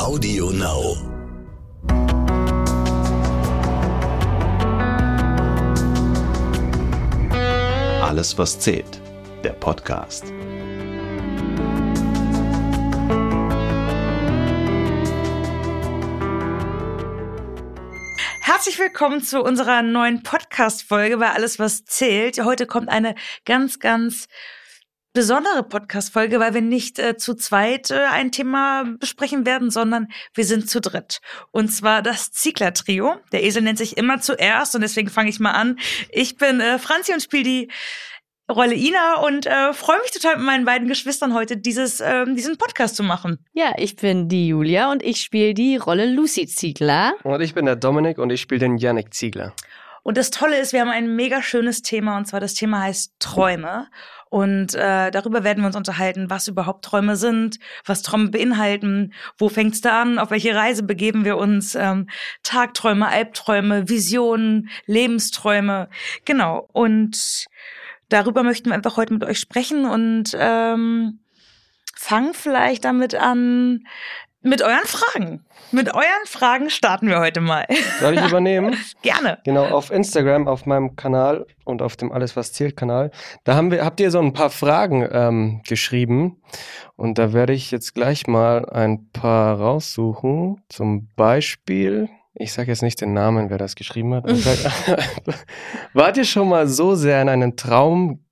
Audio Now. Alles, was zählt. Der Podcast. Herzlich willkommen zu unserer neuen Podcast-Folge bei Alles, was zählt. Heute kommt eine ganz, ganz besondere Podcast-Folge, weil wir nicht äh, zu zweit äh, ein Thema besprechen werden, sondern wir sind zu dritt. Und zwar das Ziegler-Trio. Der Esel nennt sich immer zuerst und deswegen fange ich mal an. Ich bin äh, Franzi und spiele die Rolle Ina und äh, freue mich total mit meinen beiden Geschwistern heute dieses, äh, diesen Podcast zu machen. Ja, ich bin die Julia und ich spiele die Rolle Lucy Ziegler. Und ich bin der Dominik und ich spiele den Yannick Ziegler. Und das Tolle ist, wir haben ein mega schönes Thema und zwar das Thema heißt Träume. Und äh, darüber werden wir uns unterhalten, was überhaupt Träume sind, was Träume beinhalten, wo fängt's da an, auf welche Reise begeben wir uns, ähm, Tagträume, Albträume, Visionen, Lebensträume. Genau. Und darüber möchten wir einfach heute mit euch sprechen und ähm, fangen vielleicht damit an, mit euren Fragen. Mit euren Fragen starten wir heute mal. Soll ich übernehmen? Gerne. Genau, auf Instagram, auf meinem Kanal und auf dem Alles was zählt Kanal. Da haben wir, habt ihr so ein paar Fragen ähm, geschrieben und da werde ich jetzt gleich mal ein paar raussuchen. Zum Beispiel, ich sage jetzt nicht den Namen, wer das geschrieben hat. Wart ihr schon mal so sehr in einen Traum,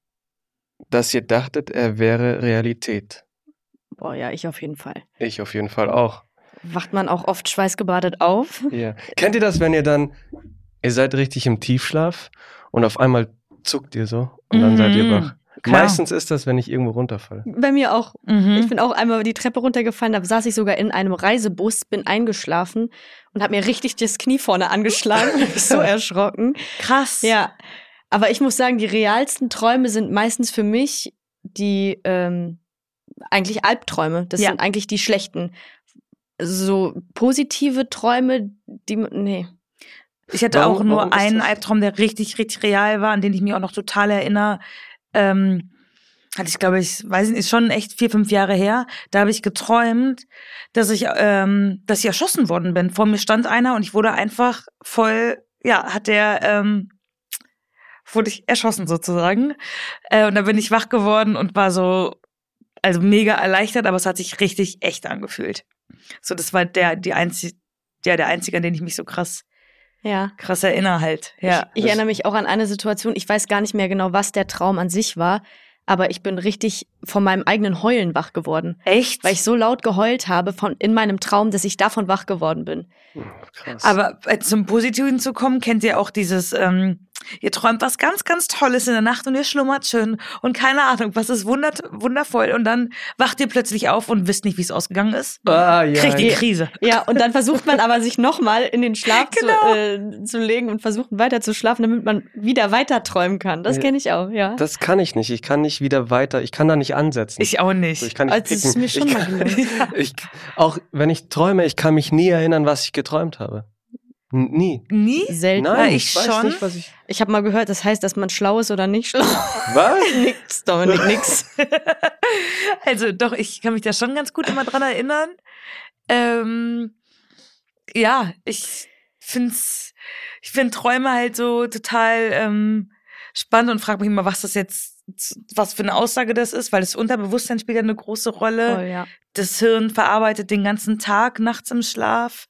dass ihr dachtet, er wäre Realität? Boah, ja, ich auf jeden Fall. Ich auf jeden Fall auch. Wacht man auch oft schweißgebadet auf? Ja. Kennt ihr das, wenn ihr dann, ihr seid richtig im Tiefschlaf und auf einmal zuckt ihr so und dann seid ihr Mhm. wach? Klar. Meistens ist das, wenn ich irgendwo runterfalle. Bei mir auch. Mhm. Ich bin auch einmal die Treppe runtergefallen, da saß ich sogar in einem Reisebus, bin eingeschlafen und habe mir richtig das Knie vorne angeschlagen. Hab mich so erschrocken. Krass. Ja, aber ich muss sagen, die realsten Träume sind meistens für mich die ähm, eigentlich Albträume. Das Ja. sind eigentlich die schlechten. So positive Träume, die nee. Ich hatte Warum- auch nur einen? Albtraum, der richtig, richtig real war, an den ich mich auch noch total erinnere. Ähm, hatte ich, glaube ich, weiß nicht, ist schon echt vier, fünf Jahre her. Da habe ich geträumt, dass ich, ähm, dass ich erschossen worden bin. Vor mir stand einer und ich wurde einfach voll, ja, hat der, ähm, wurde ich erschossen sozusagen. Äh, und da bin ich wach geworden und war so, also mega erleichtert, aber es hat sich richtig echt angefühlt. So, das war der, die einzige, ja, der einzige, an den ich mich so krass Ja. krass erinnere halt. Ja. Ich, ich erinnere mich auch an eine Situation, ich weiß gar nicht mehr genau, was der Traum an sich war, aber ich bin richtig von meinem eigenen Heulen wach geworden. Echt? Weil ich so laut geheult habe von, in meinem Traum, dass ich davon wach geworden bin. Krass. Aber äh, zum Positiven zu kommen, kennt ihr auch dieses, ähm, ihr träumt was ganz, ganz Tolles in der Nacht und ihr schlummert schön und keine Ahnung, was ist wunder wundervoll und dann wacht ihr plötzlich auf und wisst nicht, wie es ausgegangen ist. ah, ja, Kriegt die ja. Krise. Ja, und dann versucht man aber sich nochmal in den Schlaf Genau. zu, äh, zu legen und versuchen weiter zu schlafen, damit man wieder weiter träumen kann. Das Ja. kenne ich auch, ja. Das kann ich nicht. Ich kann nicht wieder weiter. Ich kann da nicht ansetzen. Ich auch So, nicht. ich kann nicht Also, das ist mir schon ich mal kann, ich, auch wenn ich träume, ich kann mich nie erinnern, was ich geträumt habe. Nie. Nie? Selten. Nein, ich, ich weiß schon. nicht, was ich. Ich habe mal gehört, das heißt, dass man schlau ist oder nicht schlau. Was? nix, Dominik, nix. Also doch, ich kann mich da schon ganz gut immer dran erinnern. Ähm, ja, ich find's, ich finde Träume halt so total ähm, spannend und frage mich immer, was das jetzt, was für eine Aussage das ist, weil das Unterbewusstsein spielt ja eine große Rolle. Voll, ja. Das Hirn verarbeitet den ganzen Tag nachts im Schlaf.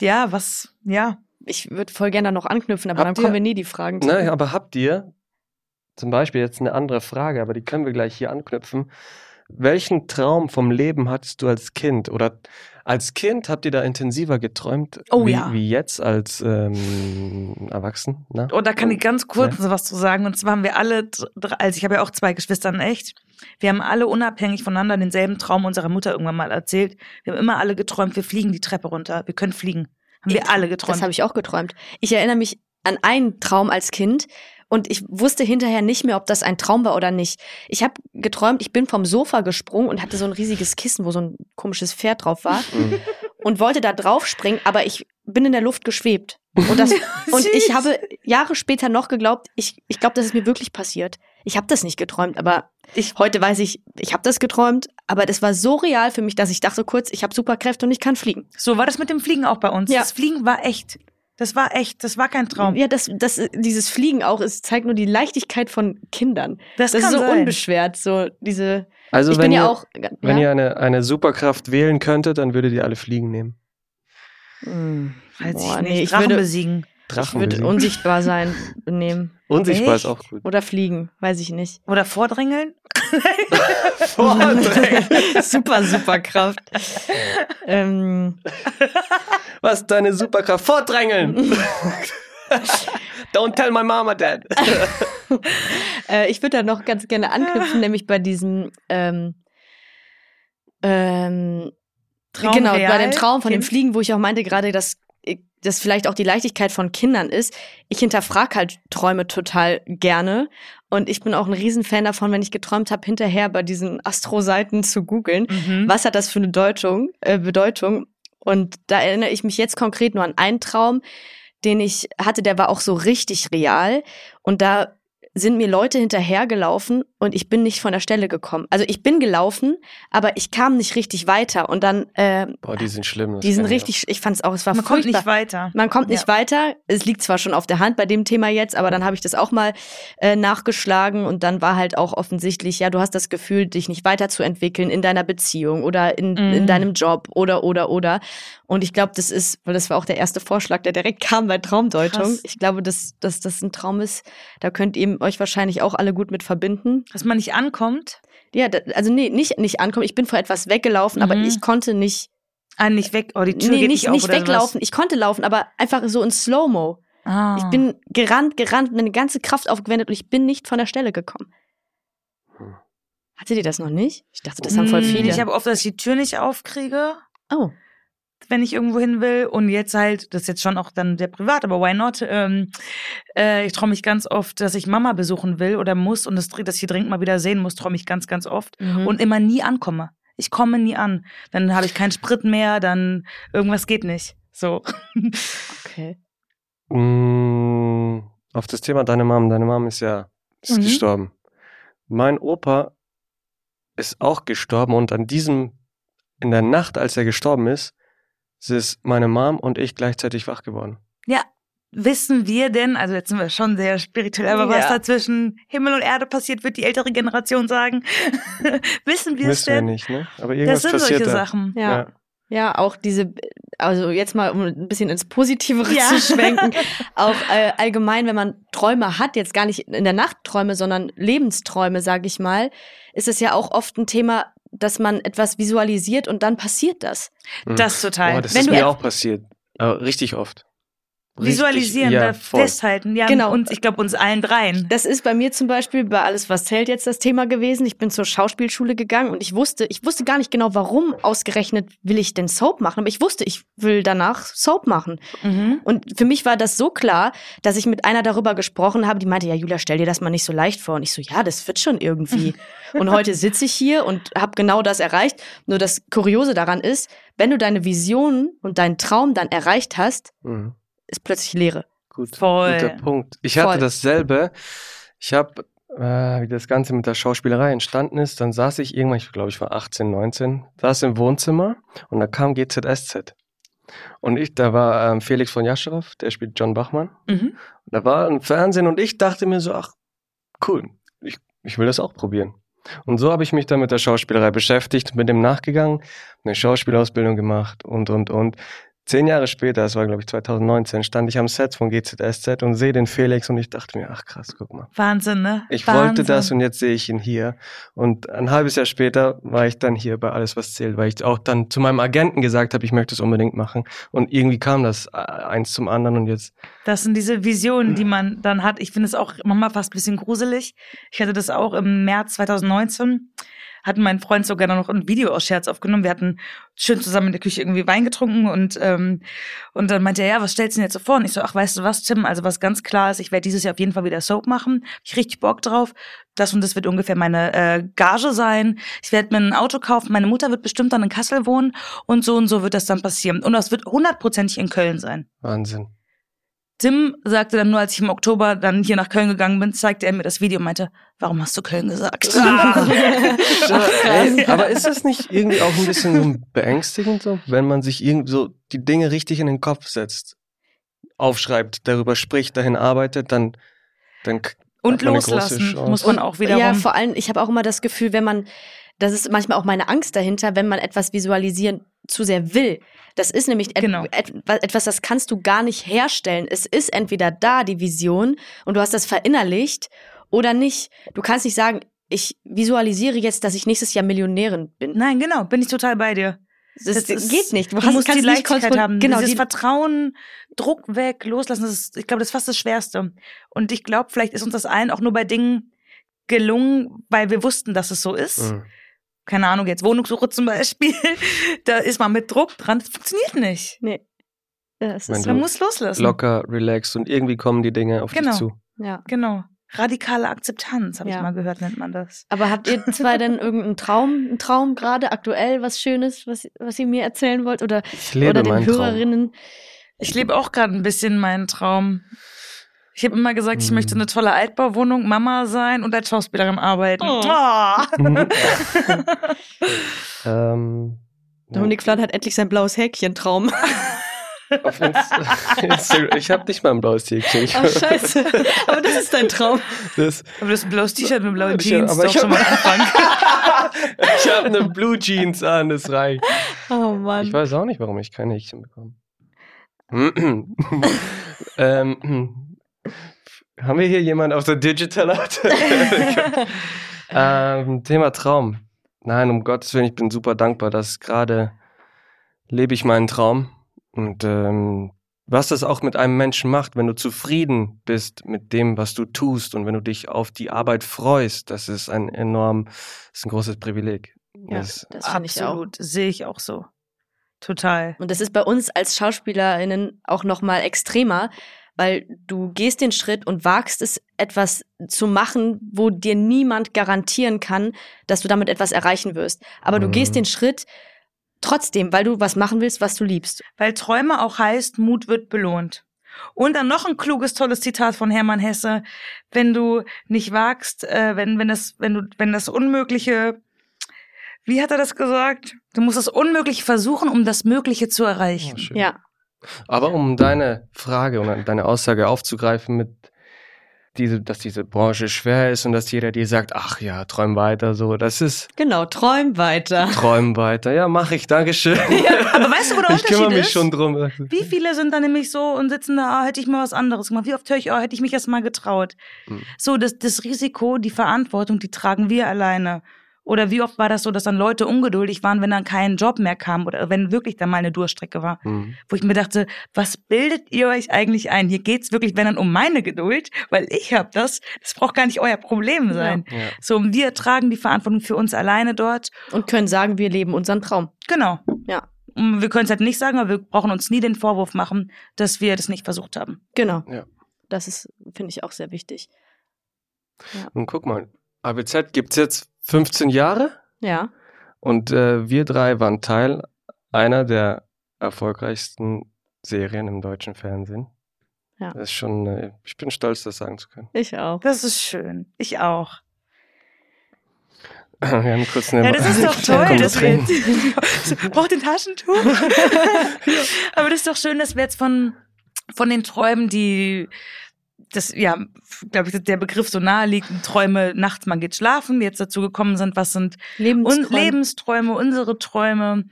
Ja, was, ja. Ich würde voll gerne da noch anknüpfen, aber Habt dann kommen ihr- wir nie die Fragen zu. Nein, aber habt ihr zum Beispiel jetzt eine andere Frage, aber die können wir gleich hier anknüpfen. Welchen Traum vom Leben hattest du als Kind? Oder als Kind habt ihr da intensiver geträumt Oh wie, ja. wie jetzt als ähm, Erwachsen? Na? Und da kann ich ganz kurz Ja. was zu sagen. Und zwar haben wir alle, also ich habe ja auch zwei Geschwister in echt. Wir haben alle unabhängig voneinander denselben Traum unserer Mutter irgendwann mal erzählt. Wir haben immer alle geträumt, wir fliegen die Treppe runter. Wir können fliegen. Haben wir alle geträumt. Das habe ich auch geträumt. Ich erinnere mich an einen Traum als Kind und ich wusste hinterher nicht mehr, ob das ein Traum war oder nicht. Ich habe geträumt, ich bin vom Sofa gesprungen und hatte so ein riesiges Kissen, wo so ein komisches Pferd drauf war Mhm. und wollte da drauf springen, aber ich bin in der Luft geschwebt. Und, das, und ich habe Jahre später noch geglaubt, ich, ich glaube, das ist mir wirklich passiert. ich habe das nicht geträumt, aber ich, heute weiß ich, ich habe das geträumt, aber das war so real für mich, dass ich dachte kurz, ich habe Superkräfte und ich kann fliegen. So war das mit dem Fliegen auch bei uns. Ja. Das Fliegen war echt. Das war echt. Das war kein Traum. Ja, das, das, dieses Fliegen auch, es zeigt nur die Leichtigkeit von Kindern. Das Das, kann ist so sein. unbeschwert, so diese. Also ich wenn bin ihr, ja auch. wenn ja? ihr eine, eine Superkraft wählen könntet, dann würdet ihr alle Fliegen nehmen. Hm, Weiß boah, ich nicht. nee, ich Drachen würde, besiegen. Ich Drachen würde besiegen. unsichtbar sein nehmen. Unsichtbar Echt? ist auch gut. Oder fliegen, weiß ich nicht. Oder vordrängeln? super, super Kraft. ähm, Was ist deine Superkraft? Vordrängeln! Don't tell my mama that. äh, ich würde da noch ganz gerne anknüpfen, nämlich bei diesem ähm, ähm, Traum genau, real? bei dem Traum von dem? Fliegen, wo ich auch meinte gerade, dass das vielleicht auch die Leichtigkeit von Kindern ist. Ich hinterfrage halt Träume total gerne und ich bin auch ein Riesenfan davon, wenn ich geträumt habe, hinterher bei diesen Astro-Seiten zu googeln, Mhm. was hat das für eine Deutung, äh, Bedeutung. Und da erinnere ich mich jetzt konkret nur an einen Traum, den ich hatte, der war auch so richtig real. Und da sind mir Leute hinterhergelaufen und ich bin nicht von der Stelle gekommen. Also ich bin gelaufen, aber ich kam nicht richtig weiter. Und dann, äh, Boah, die sind schlimm. die sind kenn ich richtig, ich fand es auch, es war Man kommt furchtbar. nicht weiter. Man kommt nicht weiter. Es liegt zwar schon auf der Hand bei dem Thema jetzt, aber dann habe ich das auch mal äh, nachgeschlagen und dann war halt auch offensichtlich, ja, du hast das Gefühl, dich nicht weiterzuentwickeln in deiner Beziehung oder in, Mhm. in deinem Job oder oder oder. Und ich glaube, das ist, weil das war auch der erste Vorschlag, der direkt kam bei Traumdeutung. Krass. Ich glaube, dass, dass das ein Traum ist. Da könnt ihr euch wahrscheinlich auch alle gut mit verbinden. Dass man nicht ankommt, Ja, da, also nee, nicht nicht ankommen. Ich bin vor etwas weggelaufen, aber Mhm. ich konnte nicht, einen nicht weg, oh, die Tür nee, geht nicht, nicht, auf nicht oder weglaufen. Ich konnte laufen, aber einfach so in Slow-Mo. Was. Ah. Ich bin gerannt, gerannt, meine ganze Kraft aufgewendet und ich bin nicht von der Stelle gekommen. Hm. Hattet ihr das noch nicht? Ich dachte, das haben voll Hm, viele. Ich habe oft, dass ich die Tür nicht aufkriege, oh, wenn ich irgendwo hin will. Und jetzt halt, das ist jetzt schon auch dann sehr privat, aber why not? Ähm, äh, ich träume mich ganz oft, dass ich Mama besuchen will oder muss und das, dass ich sie dringend mal wieder sehen muss, träume ich ganz, ganz oft. mhm. Und immer nie ankomme. Ich komme nie an. Dann habe ich keinen Sprit mehr, dann irgendwas geht nicht. So. okay. Mm, auf das Thema deine Mom. Deine Mom ist ja ist Mhm. gestorben. Mein Opa ist auch gestorben und an diesem, in der Nacht, als er gestorben ist, ist meine Mom und ich gleichzeitig wach geworden. Wissen wir denn, also jetzt sind wir schon sehr spirituell, aber was Ja. da zwischen Himmel und Erde passiert, wird die ältere Generation sagen. Wissen wir es Wissen wir denn? nicht, ne? Aber Das irgendwas sind passiert solche da. Sachen. Ja. Ja. Ja, auch diese, also jetzt mal, um ein bisschen ins Positivere Ja. zu schwenken, auch äh, allgemein, wenn man Träume hat, jetzt gar nicht in der Nacht Träume, sondern Lebensträume, sage ich mal, ist es ja auch oft ein Thema, dass man etwas visualisiert und dann passiert das. Mhm. Das total. Boah, das Wenn ist du mir auch passiert. Aber richtig oft. Richtig, Visualisieren, ja, festhalten. Ja, Genau. Und ich glaube, uns allen dreien. Das ist bei mir zum Beispiel bei alles, was zählt jetzt das Thema gewesen. Ich bin zur Schauspielschule gegangen und ich wusste, ich wusste gar nicht genau, warum ausgerechnet will ich denn Soap machen. Aber ich wusste, ich will danach Soap machen. Mhm. Und für mich war das so klar, dass ich mit einer darüber gesprochen habe, die meinte, ja, Julia, stell dir das mal nicht so leicht vor. Und ich so, ja, das wird schon irgendwie. und heute sitze ich hier und habe genau das erreicht. Nur das Kuriose daran ist, wenn du deine Vision und deinen Traum dann erreicht hast, Mhm. Ist plötzlich Leere. Gut, Voll. guter Punkt. Ich hatte Voll. dasselbe. Ich habe, äh, wie das Ganze mit der Schauspielerei entstanden ist, dann saß ich irgendwann, ich glaube, ich war 18, 19, saß im Wohnzimmer und da kam GZSZ. Und ich, da war ähm, Felix von Jascherow, der spielt John Bachmann. Mhm. Da war ein Fernsehen und ich dachte mir so, ach, cool, ich, ich will das auch probieren. Und so habe ich mich dann mit der Schauspielerei beschäftigt, bin dem nachgegangen, eine Schauspielausbildung gemacht und, und, und. Zehn Jahre später, das war glaube ich 2019, stand ich am Set von GZSZ und sehe den Felix und ich dachte mir, ach krass, guck mal. Wahnsinn, ne? Ich Wahnsinn. wollte das und jetzt sehe ich ihn hier. Und ein halbes Jahr später war ich dann hier bei Alles, was zählt, weil ich auch dann zu meinem Agenten gesagt habe, ich möchte es unbedingt machen. Und irgendwie kam das äh, eins zum anderen und jetzt Das sind diese Visionen, die man dann hat. Ich finde es auch manchmal fast ein bisschen gruselig. Ich hatte das auch im März 2019. Hatten mein Freund sogar noch ein Video aus Scherz aufgenommen. Wir hatten schön zusammen in der Küche irgendwie Wein getrunken und, ähm, und dann meinte er, ja, was stellst du denn jetzt so vor? Und ich so, ach, weißt du was, Tim? Also was ganz klar ist, ich werde dieses Jahr auf jeden Fall wieder Soap machen. Ich richtig Bock drauf. Das und das wird ungefähr meine äh, Gage sein. Ich werde mir ein Auto kaufen. Meine Mutter wird bestimmt dann in Kassel wohnen und so und so wird das dann passieren. Und das wird hundertprozentig in Köln sein. Wahnsinn. Tim sagte dann nur, als ich im Oktober dann hier nach Köln gegangen bin, zeigte er mir das Video und meinte, warum hast du Köln gesagt? Ey, aber ist das nicht irgendwie auch ein bisschen beängstigend so, wenn man sich irgendwie so die Dinge richtig in den Kopf setzt, aufschreibt, darüber spricht, dahin arbeitet, dann, dann Und loslassen muss man auch wiederum. Ja, vor allem, ich habe auch immer das Gefühl, wenn man, das ist manchmal auch meine Angst dahinter, wenn man etwas visualisieren zu sehr will. Das ist nämlich Genau. et etwas, das kannst du gar nicht herstellen. Es ist entweder da, die Vision, und du hast das verinnerlicht oder nicht. Du kannst nicht sagen, ich visualisiere jetzt, dass ich nächstes Jahr Millionärin bin. Nein, genau, bin ich total bei dir. Das, Das ist- geht nicht. Du, hast- musst die Leichtigkeit haben. Genau, Dieses die, Vertrauen, Druck weg, loslassen, das ist, ich glaube, das ist fast das Schwerste. Und ich glaube, vielleicht ist uns das allen auch nur bei Dingen gelungen, weil wir wussten, dass es so ist. Mhm. Keine Ahnung, jetzt Wohnungssuche zum Beispiel. da ist man mit Druck dran. Das funktioniert nicht. nee. Wenn ist. Man muss loslassen. locker, relaxed und irgendwie kommen die Dinge auf Genau. dich zu. Ja. Genau. Radikale Akzeptanz, habe Ja. ich mal gehört, nennt man das. Aber habt ihr zwei denn irgendeinen Traum, einen Traum gerade aktuell, was Schönes, was, was ihr mir erzählen wollt? Oder, Ich lebe oder den meinen Traum. Hörerinnen? Ich lebe auch gerade ein bisschen meinen Traum. Ich habe immer gesagt, ich möchte eine tolle Altbauwohnung, Mama sein und als Schauspielerin arbeiten. Oh. Ah. ähm, ja. Dominik Flatt hat endlich sein blaues Häkchen-Traum. Auf Inst Instagram. Ich habe nicht mal ein blaues Häkchen. Ich- Ach, scheiße. Aber das ist dein Traum. Das, Aber das ist ein blaues T-Shirt mit blauen Ich- Jeans, aber doch ich schon mal hab- habe eine Blue Jeans an, das reicht. Oh Mann. Ich weiß auch nicht, warum ich kein Häkchen bekomme. ähm, haben wir hier jemanden auf der Digital Art? ähm, Thema Traum. Nein, um Gottes Willen, ich bin super dankbar, dass gerade lebe ich meinen Traum. Und ähm, was das auch mit einem Menschen macht, wenn du zufrieden bist mit dem, was du tust und wenn du dich auf die Arbeit freust, das ist ein enorm, das ist ein großes Privileg. Ja, Das, das finde ich auch. Absolut, sehe ich auch so. Total. Und das ist bei uns als SchauspielerInnen auch nochmal extremer, weil du gehst den Schritt und wagst es, etwas zu machen, wo dir niemand garantieren kann, dass du damit etwas erreichen wirst. Aber du Mhm. gehst den Schritt trotzdem, weil du was machen willst, was du liebst. Weil Träume auch heißt, Mut wird belohnt. Und dann noch ein kluges, tolles Zitat von Hermann Hesse. Wenn du nicht wagst, äh, wenn, wenn das, wenn du, wenn das Unmögliche, wie hat er das gesagt? Du musst das Unmögliche versuchen, um das Mögliche zu erreichen. Oh. Ja. Aber um deine Frage und deine Aussage aufzugreifen mit diese, dass diese Branche schwer ist und dass jeder dir sagt, ach ja, träum weiter, so, das ist Genau, träum weiter. träum weiter. Ja, mach ich, Dankeschön. aber weißt du, wo der ich kümmere Unterschied mich ist? schon drum. Wie viele sind dann nämlich so und sitzen da, ah, hätte ich mal was anderes gemacht? Wie oft höre ich, oh, hätte ich mich erst mal getraut? Mhm. So, das, das Risiko, die Verantwortung, die tragen wir alleine. Oder wie oft war das so, dass dann Leute ungeduldig waren, wenn dann kein Job mehr kam oder wenn wirklich dann mal eine Durchstrecke war? Hm. Wo ich mir dachte, was bildet ihr euch eigentlich ein? Hier geht's wirklich, wenn dann um meine Geduld, weil ich hab das. Das braucht gar nicht euer Problem sein. Ja. So, und wir tragen die Verantwortung für uns alleine dort. Und können sagen, wir leben unseren Traum. Genau. Ja. Und wir können es halt nicht sagen, aber wir brauchen uns nie den Vorwurf machen, dass wir das nicht versucht haben. Genau. Ja. Das ist, finde ich, auch sehr wichtig. Und guck mal, ABZ gibt's jetzt 15 Jahre Ja. und äh, wir drei waren Teil einer der erfolgreichsten Serien im deutschen Fernsehen. Ja. Das ist schon, äh, ich bin stolz, das sagen zu können. Ich auch. Das ist schön. Ich auch. Wir haben kurz eine Ja, das ist doch toll. Dass wir braucht den Taschentuch. Aber das ist doch schön, dass wir jetzt von, von den Träumen, die, das, ja, glaube ich, der Begriff so nahe liegt, Träume nachts, man geht schlafen, jetzt dazu gekommen sind, was sind Lebensträume. und Lebensträume, unsere Träume.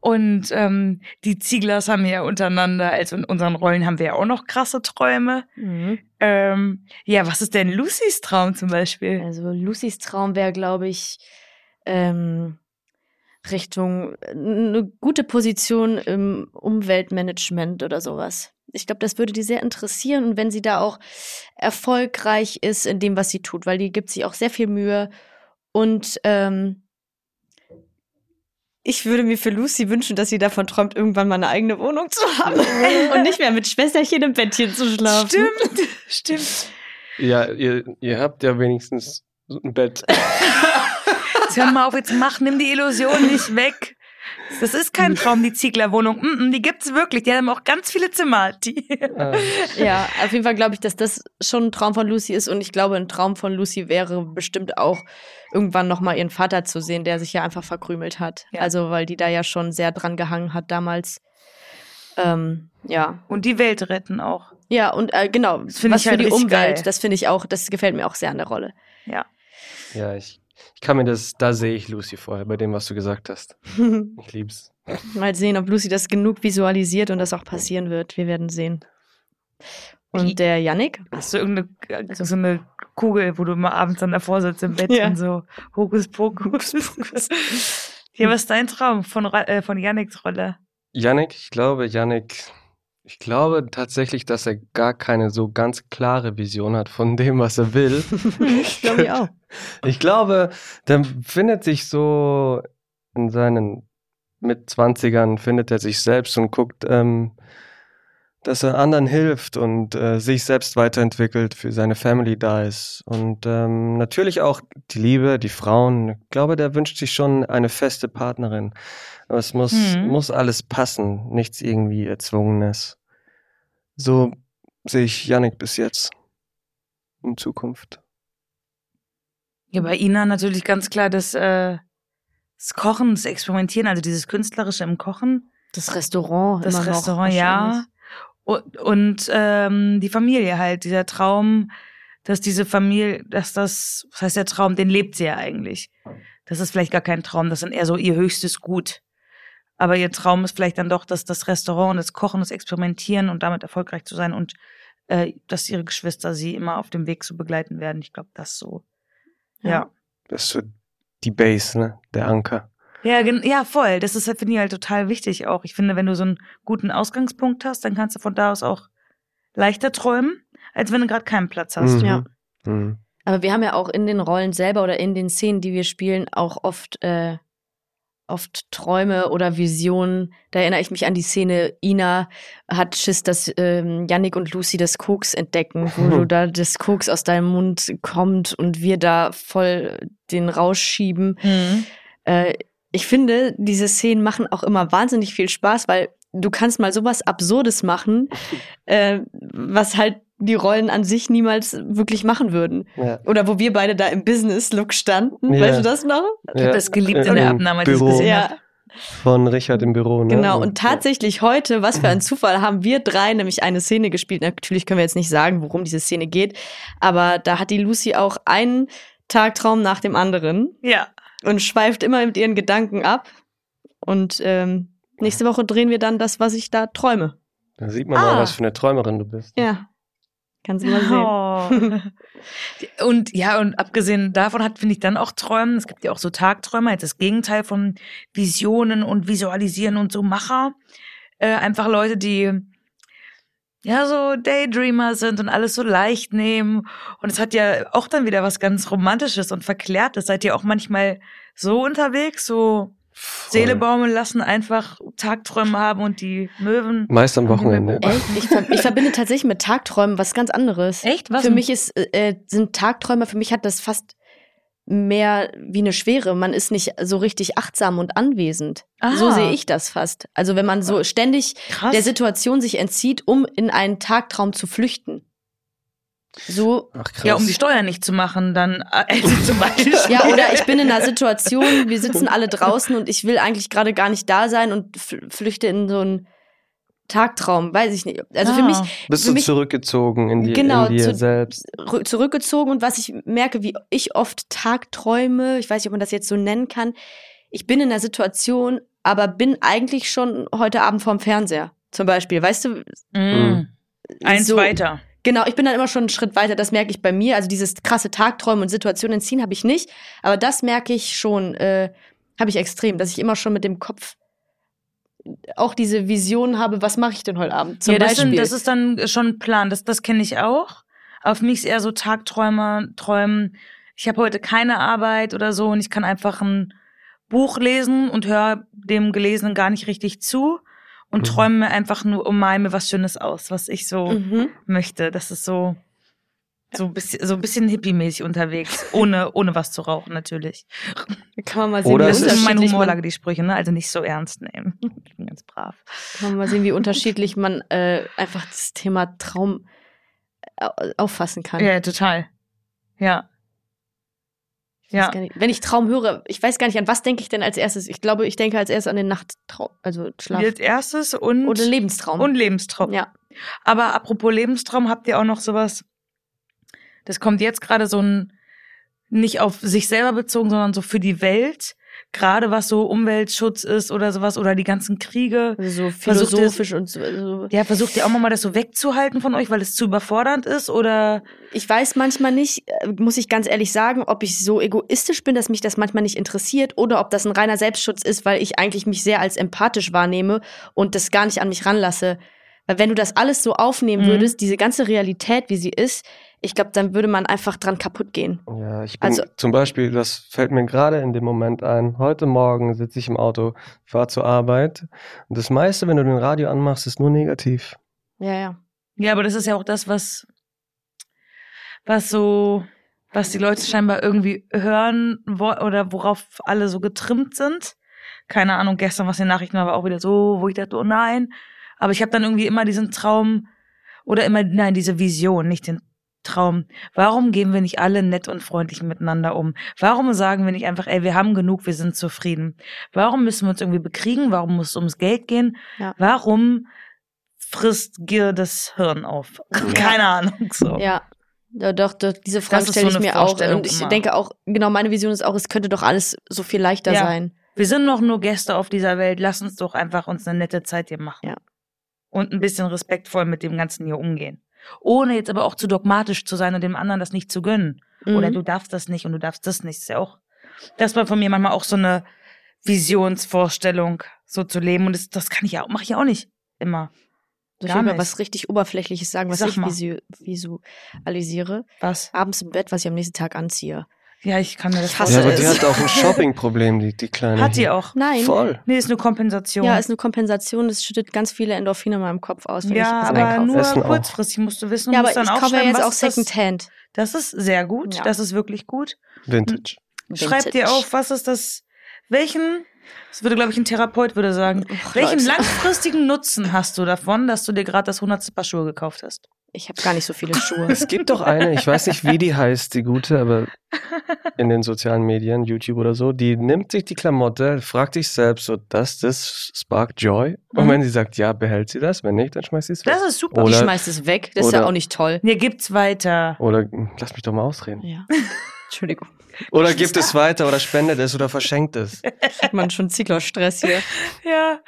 Und ähm, die Zieglers haben ja untereinander, also in unseren Rollen haben wir ja auch noch krasse Träume. Mhm. Ähm, ja, was ist denn Lucys Traum zum Beispiel? Also Lucys Traum wäre, glaube ich, ähm, Richtung äh, eine gute Position im Umweltmanagement oder sowas. Ich glaube, das würde die sehr interessieren und wenn sie da auch erfolgreich ist in dem, was sie tut, weil die gibt sich auch sehr viel Mühe und ähm, ich würde mir für Lucy wünschen, dass sie davon träumt, irgendwann mal eine eigene Wohnung zu haben und nicht mehr mit Schwesterchen im Bettchen zu schlafen. Stimmt, stimmt. Ja, ihr, ihr habt ja wenigstens ein Bett. Jetzt hör mal auf, jetzt mach, nimm die Illusion nicht weg. Das ist kein Traum, die Zieglerwohnung. Mm -mm, die gibt's wirklich. Die haben auch ganz viele Zimmer. Die Äh, Ja, auf jeden Fall glaube ich, dass das schon ein Traum von Lucy ist und ich glaube, ein Traum von Lucy wäre bestimmt auch irgendwann nochmal ihren Vater zu sehen, der sich ja einfach verkrümelt hat. Ja. Also, weil die da ja schon sehr dran gehangen hat damals. Ähm, ja. und die Welt retten auch. Ja, und äh, genau, Das finde was ich halt für die richtig Umwelt, geil. das finde ich auch, das gefällt mir auch sehr an der Rolle. Ja. ja, ich kann mir das, da sehe ich Lucy vorher, bei dem, was du gesagt hast. Ich lieb's. Mal sehen, ob Lucy das genug visualisiert und das auch passieren wird. Wir werden sehen. Und der Yannick? Hast du irgendeine so eine Kugel, wo du mal abends dann davor sitzt im Bett Ja. und so Hokus Pokus. Hier, was ist dein Traum von, äh, von Yannicks Rolle? Yannick, ich glaube, Yannick, ich glaube tatsächlich, dass er gar keine so ganz klare Vision hat von dem, was er will. ich glaube auch. Ich glaube, der findet sich so in seinen Mitzwanzigern, findet er sich selbst und guckt, ähm, dass er anderen hilft und äh, sich selbst weiterentwickelt, für seine Family da ist. Und ähm, natürlich auch die Liebe, die Frauen. Ich glaube, der wünscht sich schon eine feste Partnerin. Aber es muss, Mhm. muss alles passen, nichts irgendwie Erzwungenes. So sehe ich Yannick bis jetzt. In Zukunft. Ja, bei Ina natürlich ganz klar das, äh, das Kochen, das Experimentieren, also dieses Künstlerische im Kochen, Das Restaurant. das immer noch Restaurant, ja. Und, und ähm, die Familie halt, dieser Traum, dass diese Familie, dass das, was heißt der Traum, den lebt sie ja eigentlich. Das ist vielleicht gar kein Traum, das ist dann eher so ihr höchstes Gut. Aber ihr Traum ist vielleicht dann doch, dass das Restaurant und das Kochen, das Experimentieren und damit erfolgreich zu sein und äh, dass ihre Geschwister sie immer auf dem Weg so begleiten werden. Ich glaube, das so. Ja. Ja. Das ist so die Base, ne? Der Anker. Ja, ja, voll. Das ist halt, finde ich halt total wichtig auch. Ich finde, wenn du so einen guten Ausgangspunkt hast, dann kannst du von da aus auch leichter träumen, als wenn du gerade keinen Platz hast. Mhm. Ja. Mhm. Aber wir haben ja auch in den Rollen selber oder in den Szenen, die wir spielen, auch oft, äh, oft Träume oder Visionen. Da erinnere ich mich an die Szene, Ina hat Schiss, dass ähm, Yannick und Lucy das Koks entdecken, wo du da das Koks aus deinem Mund kommt und wir da voll den Rausch schieben. Mhm. Äh, ich finde, diese Szenen machen auch immer wahnsinnig viel Spaß, weil du kannst mal sowas Absurdes machen, äh, was halt die Rollen an sich niemals wirklich machen würden. Ja. Oder wo wir beide da im Business-Look standen. Ja. Weißt du das noch? Ich habe das geliebt in der Abnahme, als ich gesehen Ja, habe. von Richard im Büro. Ne? genau. Und tatsächlich heute, was für ein Zufall, haben wir drei nämlich eine Szene gespielt. Natürlich können wir jetzt nicht sagen, worum diese Szene geht, aber da hat die Lucy auch einen Tagtraum nach dem anderen Ja. Und schweift immer mit ihren Gedanken ab. Und ähm, nächste Woche drehen wir dann das, was ich da träume. Da sieht man Ah. mal, was für eine Träumerin du bist. Ja. Kannst du mal sehen. Oh. und ja, und abgesehen davon hat, finde ich, dann auch Träumen. Es gibt ja auch so Tagträume, jetzt das Gegenteil von Visionen und Visualisieren und so Macher. Äh, einfach Leute, die ja so Daydreamer sind und alles so leicht nehmen. Und es hat ja auch dann wieder was ganz Romantisches und Verklärtes. Seid ihr auch manchmal so unterwegs, so Voll. Seele baumeln lassen, einfach Tagträume haben und die Möwen. Meist am Wochenende. Echt? Ich, ver ich verbinde tatsächlich mit Tagträumen was ganz anderes. Echt? Was? Für mich ist, äh, sind Tagträume, für mich hat das fast mehr wie eine Schwere. Man ist nicht so richtig achtsam und anwesend. Aha. So sehe ich das fast. Also wenn man so ständig krass. der Situation sich entzieht, um in einen Tagtraum zu flüchten. So, Ach krass. ja, um die Steuern nicht zu machen, dann äh, also zum Beispiel. ja, oder ich bin in einer Situation, wir sitzen alle draußen und ich will eigentlich gerade gar nicht da sein und fl- flüchte in so einen Tagtraum, weiß ich nicht. Also für Ah. mich Bist für du mich- zurückgezogen in, die, Genau, in dir zu- selbst? rü- zurückgezogen und was ich merke, wie ich oft Tagträume, ich weiß nicht, ob man das jetzt so nennen kann, ich bin in einer Situation, aber bin eigentlich schon heute Abend vorm Fernseher. Zum Beispiel, weißt du, Mm. Eins so- weiter. Genau, ich bin dann immer schon einen Schritt weiter, das merke ich bei mir. Also dieses krasse Tagträumen und Situationen entziehen habe ich nicht, aber das merke ich schon, äh, habe ich extrem, dass ich immer schon mit dem Kopf auch diese Vision habe, was mache ich denn heute Abend? Zum ja, das, Beispiel. sind, das ist dann schon ein Plan. Das, das kenne ich auch. Für mich ist eher so Tagträume, Träumen. Ich habe heute keine Arbeit oder so und ich kann einfach ein Buch lesen und höre dem Gelesenen gar nicht richtig zu und Mhm. träume mir einfach nur um mal mir was Schönes aus, was ich so mhm. möchte. Das ist so, So ein bisschen, so ein bisschen hippie-mäßig unterwegs, ohne, ohne was zu rauchen natürlich. Kann man mal sehen, Oder wie Das ist meine unterschiedlich Humorlage, man, die Sprüche, ne? Also nicht so ernst nehmen. Ich bin ganz brav. kann man mal sehen, wie unterschiedlich man äh, einfach das Thema Traum äh, auffassen kann. Ja, total. Ja. Ich Ja. nicht- Wenn ich Traum höre, ich weiß gar nicht, an was denke ich denn als erstes? Ich glaube, ich denke als erstes an den Nachttraum, also Schlaf. Als erstes und, Oder Lebenstraum. und Lebenstraum. ja. Aber apropos Lebenstraum, habt ihr auch noch sowas? Das kommt jetzt gerade so ein, nicht auf sich selber bezogen, sondern so für die Welt. Gerade was so Umweltschutz ist oder sowas oder die ganzen Kriege. Also so Versucht ihr- philosophisch und so. so. Ja, versucht ihr auch mal das so wegzuhalten von euch, weil es zu überfordernd ist oder? Ich weiß manchmal nicht, äh, muss ich ganz ehrlich sagen, ob ich so egoistisch bin, dass mich das manchmal nicht interessiert oder ob das ein reiner Selbstschutz ist, weil ich eigentlich mich sehr als empathisch wahrnehme und das gar nicht an mich ranlasse. Weil wenn du das alles so aufnehmen Mhm. würdest, diese ganze Realität, wie sie ist, ich glaube, dann würde man einfach dran kaputt gehen. Ja, ich bin Also- zum Beispiel, das fällt mir gerade in dem Moment ein. Heute Morgen sitze ich im Auto, fahre zur Arbeit. Und das meiste, wenn du den Radio anmachst, ist nur negativ. Ja, ja. Ja, aber das ist ja auch das, was, was so, was die Leute scheinbar irgendwie hören wo, oder worauf alle so getrimmt sind. Keine Ahnung, gestern, was in den Nachrichten war, war auch wieder so, wo ich dachte, oh nein. Aber ich habe dann irgendwie immer diesen Traum oder immer, nein, diese Vision, nicht den Traum. Warum gehen wir nicht alle nett und freundlich miteinander um? Warum sagen wir nicht einfach, ey, wir haben genug, wir sind zufrieden? Warum müssen wir uns irgendwie bekriegen? Warum muss es ums Geld gehen? Ja. Warum frisst Gier das Hirn auf? Keine Ahnung, so. Ja. Ja, doch, doch, diese Frage stelle so ich mir auch. Und ich immer. denke auch, genau, meine Vision ist auch, es könnte doch alles so viel leichter Ja. sein. Wir sind noch nur Gäste auf dieser Welt. Lass uns doch einfach uns eine nette Zeit hier machen. Ja. Und ein bisschen respektvoll mit dem Ganzen hier umgehen. Ohne jetzt aber auch zu dogmatisch zu sein und dem anderen das nicht zu gönnen. Oder Mhm. du darfst das nicht und du darfst das nicht. Das ist ja auch, das war von mir manchmal auch so eine Visionsvorstellung, so zu leben. Und das, das kann ich ja auch, mache ich ja auch nicht immer. Soll ich mal was richtig Oberflächliches sagen, was Sag ich visu visualisiere? Was? Abends im Bett, was ich am nächsten Tag anziehe. Ja, ich kann mir das hasse Ja, aber die es. hat auch ein Shopping-Problem, die, die kleine. Hat die auch. Nein. Voll. Nee, ist eine Kompensation. Ja, ist eine Kompensation. Das schüttet ganz viele Endorphine in meinem Kopf aus, wenn ja ich das aber nur Essen auch. kurzfristig musst du wissen. ja, du aber musst ich dann kaufe ja jetzt auch das- Secondhand. Das ist sehr gut. Ja. Das ist wirklich gut. Vintage. Schreib dir auf, was ist das, welchen, das würde, glaube ich, ein Therapeut würde sagen, Och, welchen Leute. langfristigen Nutzen hast du davon, dass du dir gerade das hundertste Paar Schuhe gekauft hast? Ich habe gar nicht so viele Schuhe. Es gibt doch eine, ich weiß nicht, wie die heißt, die gute, aber in den sozialen Medien, YouTube oder so, die nimmt sich die Klamotte, fragt sich selbst so, does this spark joy? Und Mhm. wenn sie sagt, ja, behält sie das, wenn nicht, dann schmeißt sie es weg. Das ist super. Die Oder- schmeißt es weg. Das ist ja oder- auch nicht toll. Mir gibt's weiter. Oder lass mich doch mal ausreden. Ja. Entschuldigung. Oder gibt es weiter oder spendet es oder verschenkt es. Hat man schon Zyklusstress hier. Ja,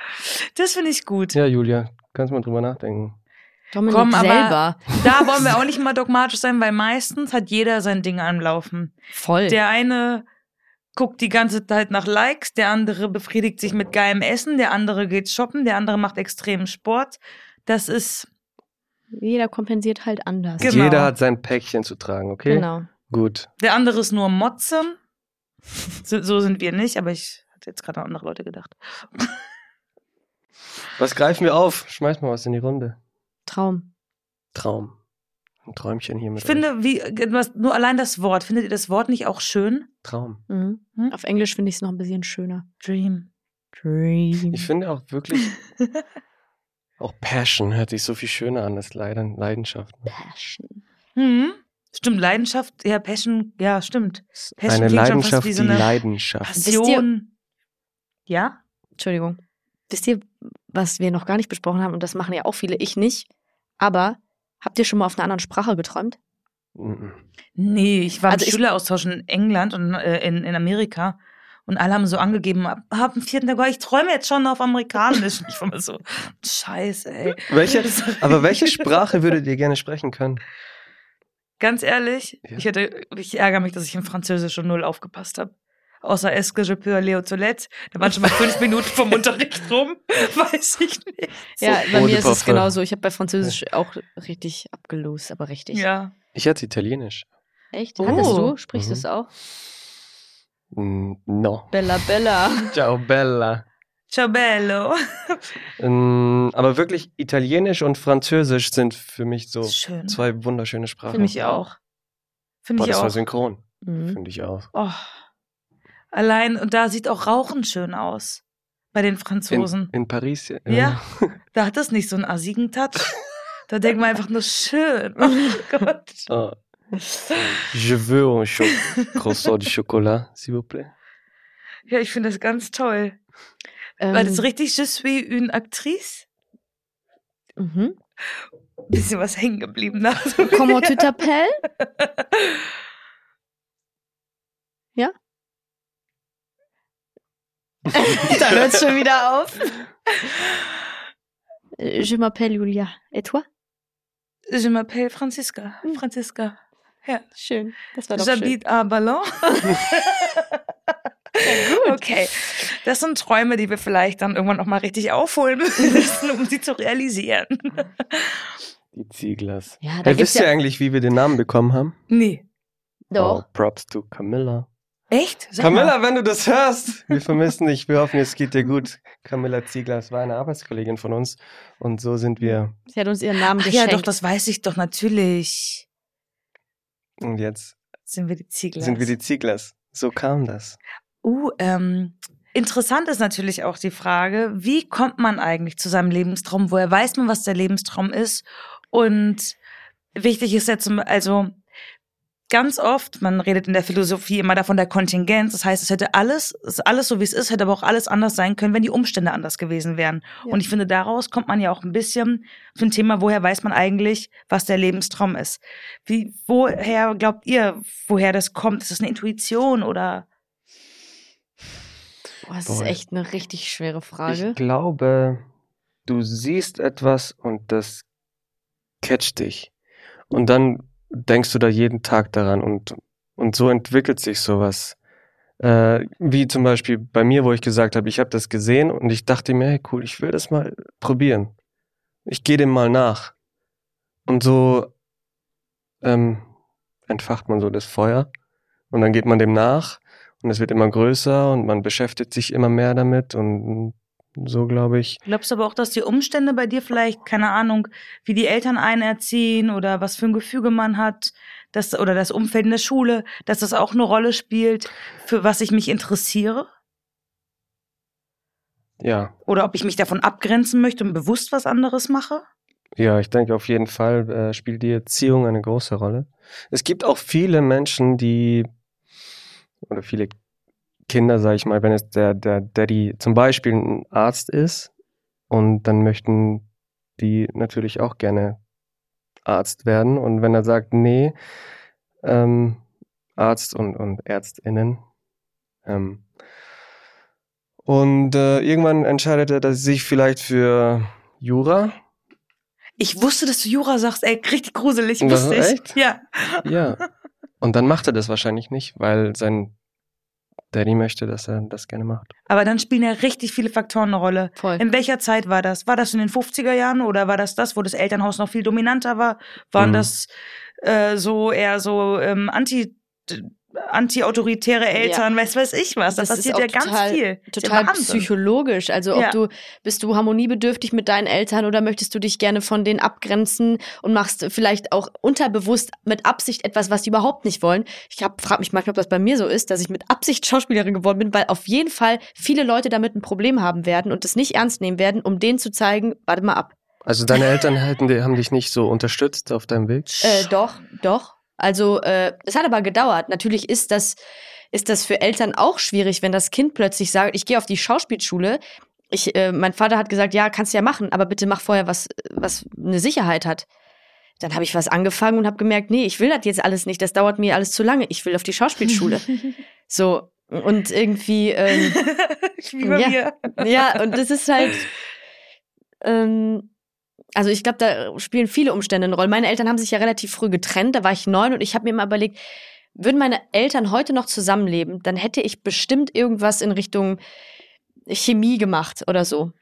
das finde ich gut. Ja, Julia, kannst mal drüber nachdenken. Dominik Komm, aber- selber. Da wollen wir auch nicht mal dogmatisch sein, weil meistens hat jeder sein Ding anlaufen. Voll. Der eine guckt die ganze Zeit nach Likes, der andere befriedigt sich mit geilem Essen, der andere geht shoppen, der andere macht extremen Sport. Das ist, Jeder kompensiert halt anders. Genau. Jeder hat sein Päckchen zu tragen, okay? Genau. Gut. der andere ist nur Motzen. So, so sind wir nicht, aber ich hatte jetzt gerade an andere Leute gedacht. Was greifen wir auf? Schmeiß mal was in die Runde. Traum. Traum. Ein Träumchen hier mit Ich finde, wie, was, nur allein das Wort, findet ihr das Wort nicht auch schön? Traum. Mhm. Hm? Auf Englisch finde ich es noch ein bisschen schöner. Dream. Dream. Ich finde auch wirklich, auch Passion hört sich so viel schöner an als Leiden, Leidenschaft. ne? Passion. Hm? Stimmt, Leidenschaft, ja, Passion, ja, stimmt. Passion Eine klingt schon fast Leidenschaft, wie so die eine Leidenschaft. Passion. Ja? Entschuldigung. Wisst ihr, was wir noch gar nicht besprochen haben, und das machen ja auch viele, ich nicht, aber habt ihr schon mal auf einer anderen Sprache geträumt? Nee, ich war Also im Schüleraustausch in England und äh, in, in Amerika und alle haben so angegeben, ab, ab dem vierten Tag, oh, ich träume jetzt schon auf Amerikanisch. Ich war mir so, scheiße, ey. Welche, aber welche Sprache würdet ihr gerne sprechen können? Ganz ehrlich, Ja. ich, hätte, ich ärgere mich, dass ich in Französisch schon null aufgepasst habe. Außer Est que je peux aller aux toilettes. Da waren schon mal fünf Minuten vom Unterricht rum. Weiß ich nicht. Ja, bei Eau mir ist es genauso. Ich habe bei Französisch auch richtig abgelost, aber richtig. Ja. Ich hatte Italienisch. Echt? Oh. Hattest du? Sprichst Mhm. du es auch? Mm, No. Bella Bella. Ciao, Bella. Ciao bello. Ähm, aber wirklich Italienisch und Französisch sind für mich so Schön. zwei wunderschöne Sprachen. Für mich auch. Finde Boah, ich das war auch. synchron. Mhm. Finde ich auch. Oh. Allein, und da sieht auch Rauchen schön aus. Bei den Franzosen. In, in Paris, ja. Ja. Da hat das nicht so einen assigen Touch. Da denkt man einfach nur schön. Oh Gott. Ah. Je veux un cho croissant de chocolat, s'il vous plaît. Ja, ich finde das ganz toll. Ähm, Weil das richtig, je suis une actrice. mhm. Bisschen was hängen geblieben da. Comment tu t'appelles? Ja? da hört es schon wieder auf. Je m'appelle Julia. Et toi? Je m'appelle Franziska. Franziska. Ja. Schön. Das war doch schön. J'habite à Ballon. Okay, das sind Träume, die wir vielleicht dann irgendwann noch mal richtig aufholen müssen, um sie zu realisieren. Die Zieglers. Ja, da Hey, wisst ihr ja. eigentlich, wie wir den Namen bekommen haben? Nee. Doch. Oh, props to Camilla. Echt? Sag Camilla, mal. wenn du das hörst, wir vermissen dich. Wir hoffen, es geht dir gut. Camilla Ziegler war eine Arbeitskollegin von uns. Und so sind wir. Sie hat uns ihren Namen Ach ja, geschenkt. doch, das weiß ich doch natürlich. Und jetzt Sind wir die Ziegler. sind wir die Zieglers. So kam das. Uh, ähm, interessant ist natürlich auch die Frage, wie kommt man eigentlich zu seinem Lebenstraum? Woher weiß man, was der Lebenstraum ist? Und wichtig ist jetzt, zum- also ganz oft, man redet in der Philosophie immer davon der Kontingenz. Das heißt, es hätte alles, es ist alles so wie es ist, hätte aber auch alles anders sein können, wenn die Umstände anders gewesen wären. Ja. Und ich finde, daraus kommt man ja auch ein bisschen ein Thema, woher weiß man eigentlich, was der Lebenstraum ist? Wie, woher glaubt ihr, woher das kommt? Ist das eine Intuition oder? Boah, das ist Boah. echt eine richtig schwere Frage. Ich glaube, du siehst etwas und das catcht dich. Und dann denkst du da jeden Tag daran und, und so entwickelt sich sowas. Äh, wie zum Beispiel bei mir, wo ich gesagt habe, ich habe das gesehen und ich dachte mir, hey cool, ich will das mal probieren. Ich gehe dem mal nach. Und so ähm, entfacht man so das Feuer und dann geht man dem nach und es wird immer größer und man beschäftigt sich immer mehr damit und so glaube ich. Glaubst du aber auch, dass die Umstände bei dir vielleicht, keine Ahnung, wie die Eltern einen erziehen oder was für ein Gefüge man hat, dass, oder das Umfeld in der Schule, dass das auch eine Rolle spielt, für was ich mich interessiere? Ja, Oder ob ich mich davon abgrenzen möchte und bewusst was anderes mache? ja, ich denke auf jeden Fall äh, spielt die Erziehung eine große Rolle. Es gibt auch viele Menschen, die oder viele Kinder, sage ich mal, wenn es der der Daddy zum Beispiel ein Arzt ist und dann möchten die natürlich auch gerne Arzt werden und wenn er sagt, nee, ähm, Arzt und und Ärztinnen ähm, und äh, irgendwann entscheidet er, dass er sich vielleicht für Jura Ich wusste, dass du Jura sagst, ey, richtig gruselig, wusste ist ich. echt? Ja. Ja. Und dann macht er das wahrscheinlich nicht, weil sein Daddy möchte, dass er das gerne macht. Aber dann spielen ja richtig viele Faktoren eine Rolle. Voll. In welcher Zeit war das? War das in den 50er Jahren oder war das das, wo das Elternhaus noch viel dominanter war? Waren Mhm. das äh, so eher so ähm, anti anti-autoritäre Eltern, weiß weiß ich was. Das, Das passiert ja ganz viel. Ja Total Wahnsinn. psychologisch. Also ob Ja. du bist du harmoniebedürftig mit deinen Eltern oder möchtest du dich gerne von denen abgrenzen und machst vielleicht auch unterbewusst mit Absicht etwas, was die überhaupt nicht wollen. Ich frage mich manchmal, ob das bei mir so ist, dass ich mit Absicht Schauspielerin geworden bin, weil auf jeden Fall viele Leute damit ein Problem haben werden und es nicht ernst nehmen werden, um denen zu zeigen, warte mal ab. Also deine Eltern die, haben dich nicht so unterstützt auf deinem Weg? Äh, doch, doch. Also äh, es hat aber gedauert. Natürlich ist das ist das für Eltern auch schwierig, wenn das Kind plötzlich sagt, ich gehe auf die Schauspielschule. Ich, äh, mein Vater hat gesagt, ja, kannst du ja machen, aber bitte mach vorher was, was eine Sicherheit hat. Dann habe ich was angefangen und habe gemerkt, nee, ich will das jetzt alles nicht. Das dauert mir alles zu lange. Ich will auf die Schauspielschule. so und irgendwie ähm, Wie bei Ja. mir. ja, und das ist halt. Ähm, also ich glaube, da spielen viele Umstände eine Rolle. Meine Eltern haben sich ja relativ früh getrennt, da war ich neun und ich habe mir immer überlegt, würden meine Eltern heute noch zusammenleben, dann hätte ich bestimmt irgendwas in Richtung Chemie gemacht oder so.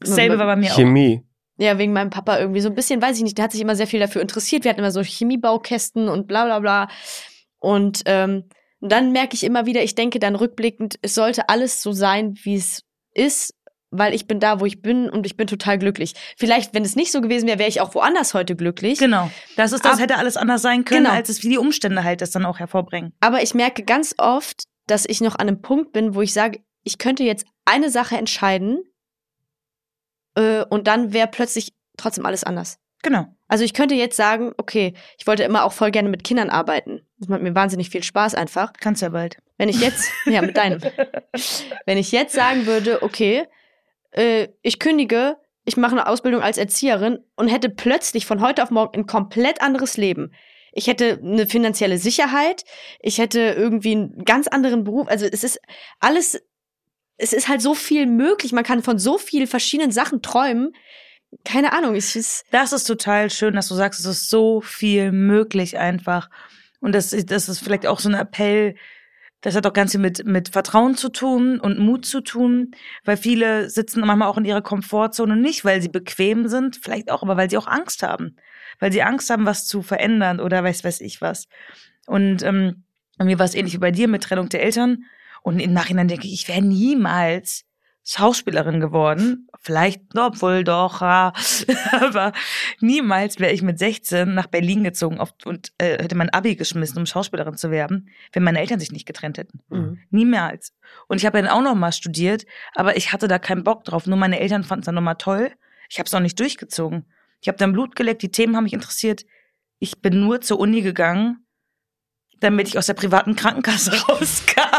Dasselbe war bei mir auch. Chemie. Ja, wegen meinem Papa irgendwie so ein bisschen, weiß ich nicht, der hat sich immer sehr viel dafür interessiert. Wir hatten immer so Chemiebaukästen und bla bla bla. Und ähm, dann merke ich immer wieder, ich denke dann rückblickend, es sollte alles so sein, wie es ist, weil ich bin da, wo ich bin und ich bin total glücklich. Vielleicht, wenn es nicht so gewesen wäre, wäre ich auch woanders heute glücklich. Genau. Das ist, das Ab- hätte alles anders sein können, Genau. als es wie die Umstände halt das dann auch hervorbringen. Aber ich merke ganz oft, dass ich noch an einem Punkt bin, wo ich sage, ich könnte jetzt eine Sache entscheiden äh, und dann wäre plötzlich trotzdem alles anders. Genau. Also ich könnte jetzt sagen, okay, ich wollte immer auch voll gerne mit Kindern arbeiten. Das macht mir wahnsinnig viel Spaß einfach. Kannst ja bald. Wenn ich jetzt, ja, mit deinem. Wenn ich jetzt sagen würde, okay, äh, ich kündige, ich mache eine Ausbildung als Erzieherin und hätte plötzlich von heute auf morgen ein komplett anderes Leben. Ich hätte eine finanzielle Sicherheit, ich hätte irgendwie einen ganz anderen Beruf. Also es ist alles, es ist halt so viel möglich. Man kann von so vielen verschiedenen Sachen träumen. Keine Ahnung, es ist, Das ist total schön, dass du sagst, es ist so viel möglich einfach. Und das, das ist vielleicht auch so ein Appell, das hat auch ganz viel mit, mit Vertrauen zu tun und Mut zu tun, weil viele sitzen manchmal auch in ihrer Komfortzone nicht, weil sie bequem sind, vielleicht auch, aber weil sie auch Angst haben. Weil sie Angst haben, was zu verändern oder weiß, weiß ich was. Und ähm, mir war es ähnlich wie bei dir mit Trennung der Eltern. Und im Nachhinein denke ich, ich wäre niemals Schauspielerin geworden. Vielleicht, obwohl doch, ja. aber niemals wäre ich mit 16 nach Berlin gezogen und äh, hätte mein Abi geschmissen, um Schauspielerin zu werden, wenn meine Eltern sich nicht getrennt hätten. Mhm. Niemals. Und ich habe dann auch noch mal studiert, aber ich hatte da keinen Bock drauf. Nur meine Eltern fanden es dann noch mal toll. Ich habe es auch nicht durchgezogen. Ich habe dann Blut geleckt, die Themen haben mich interessiert. Ich bin nur zur Uni gegangen, damit ich aus der privaten Krankenkasse rauskam.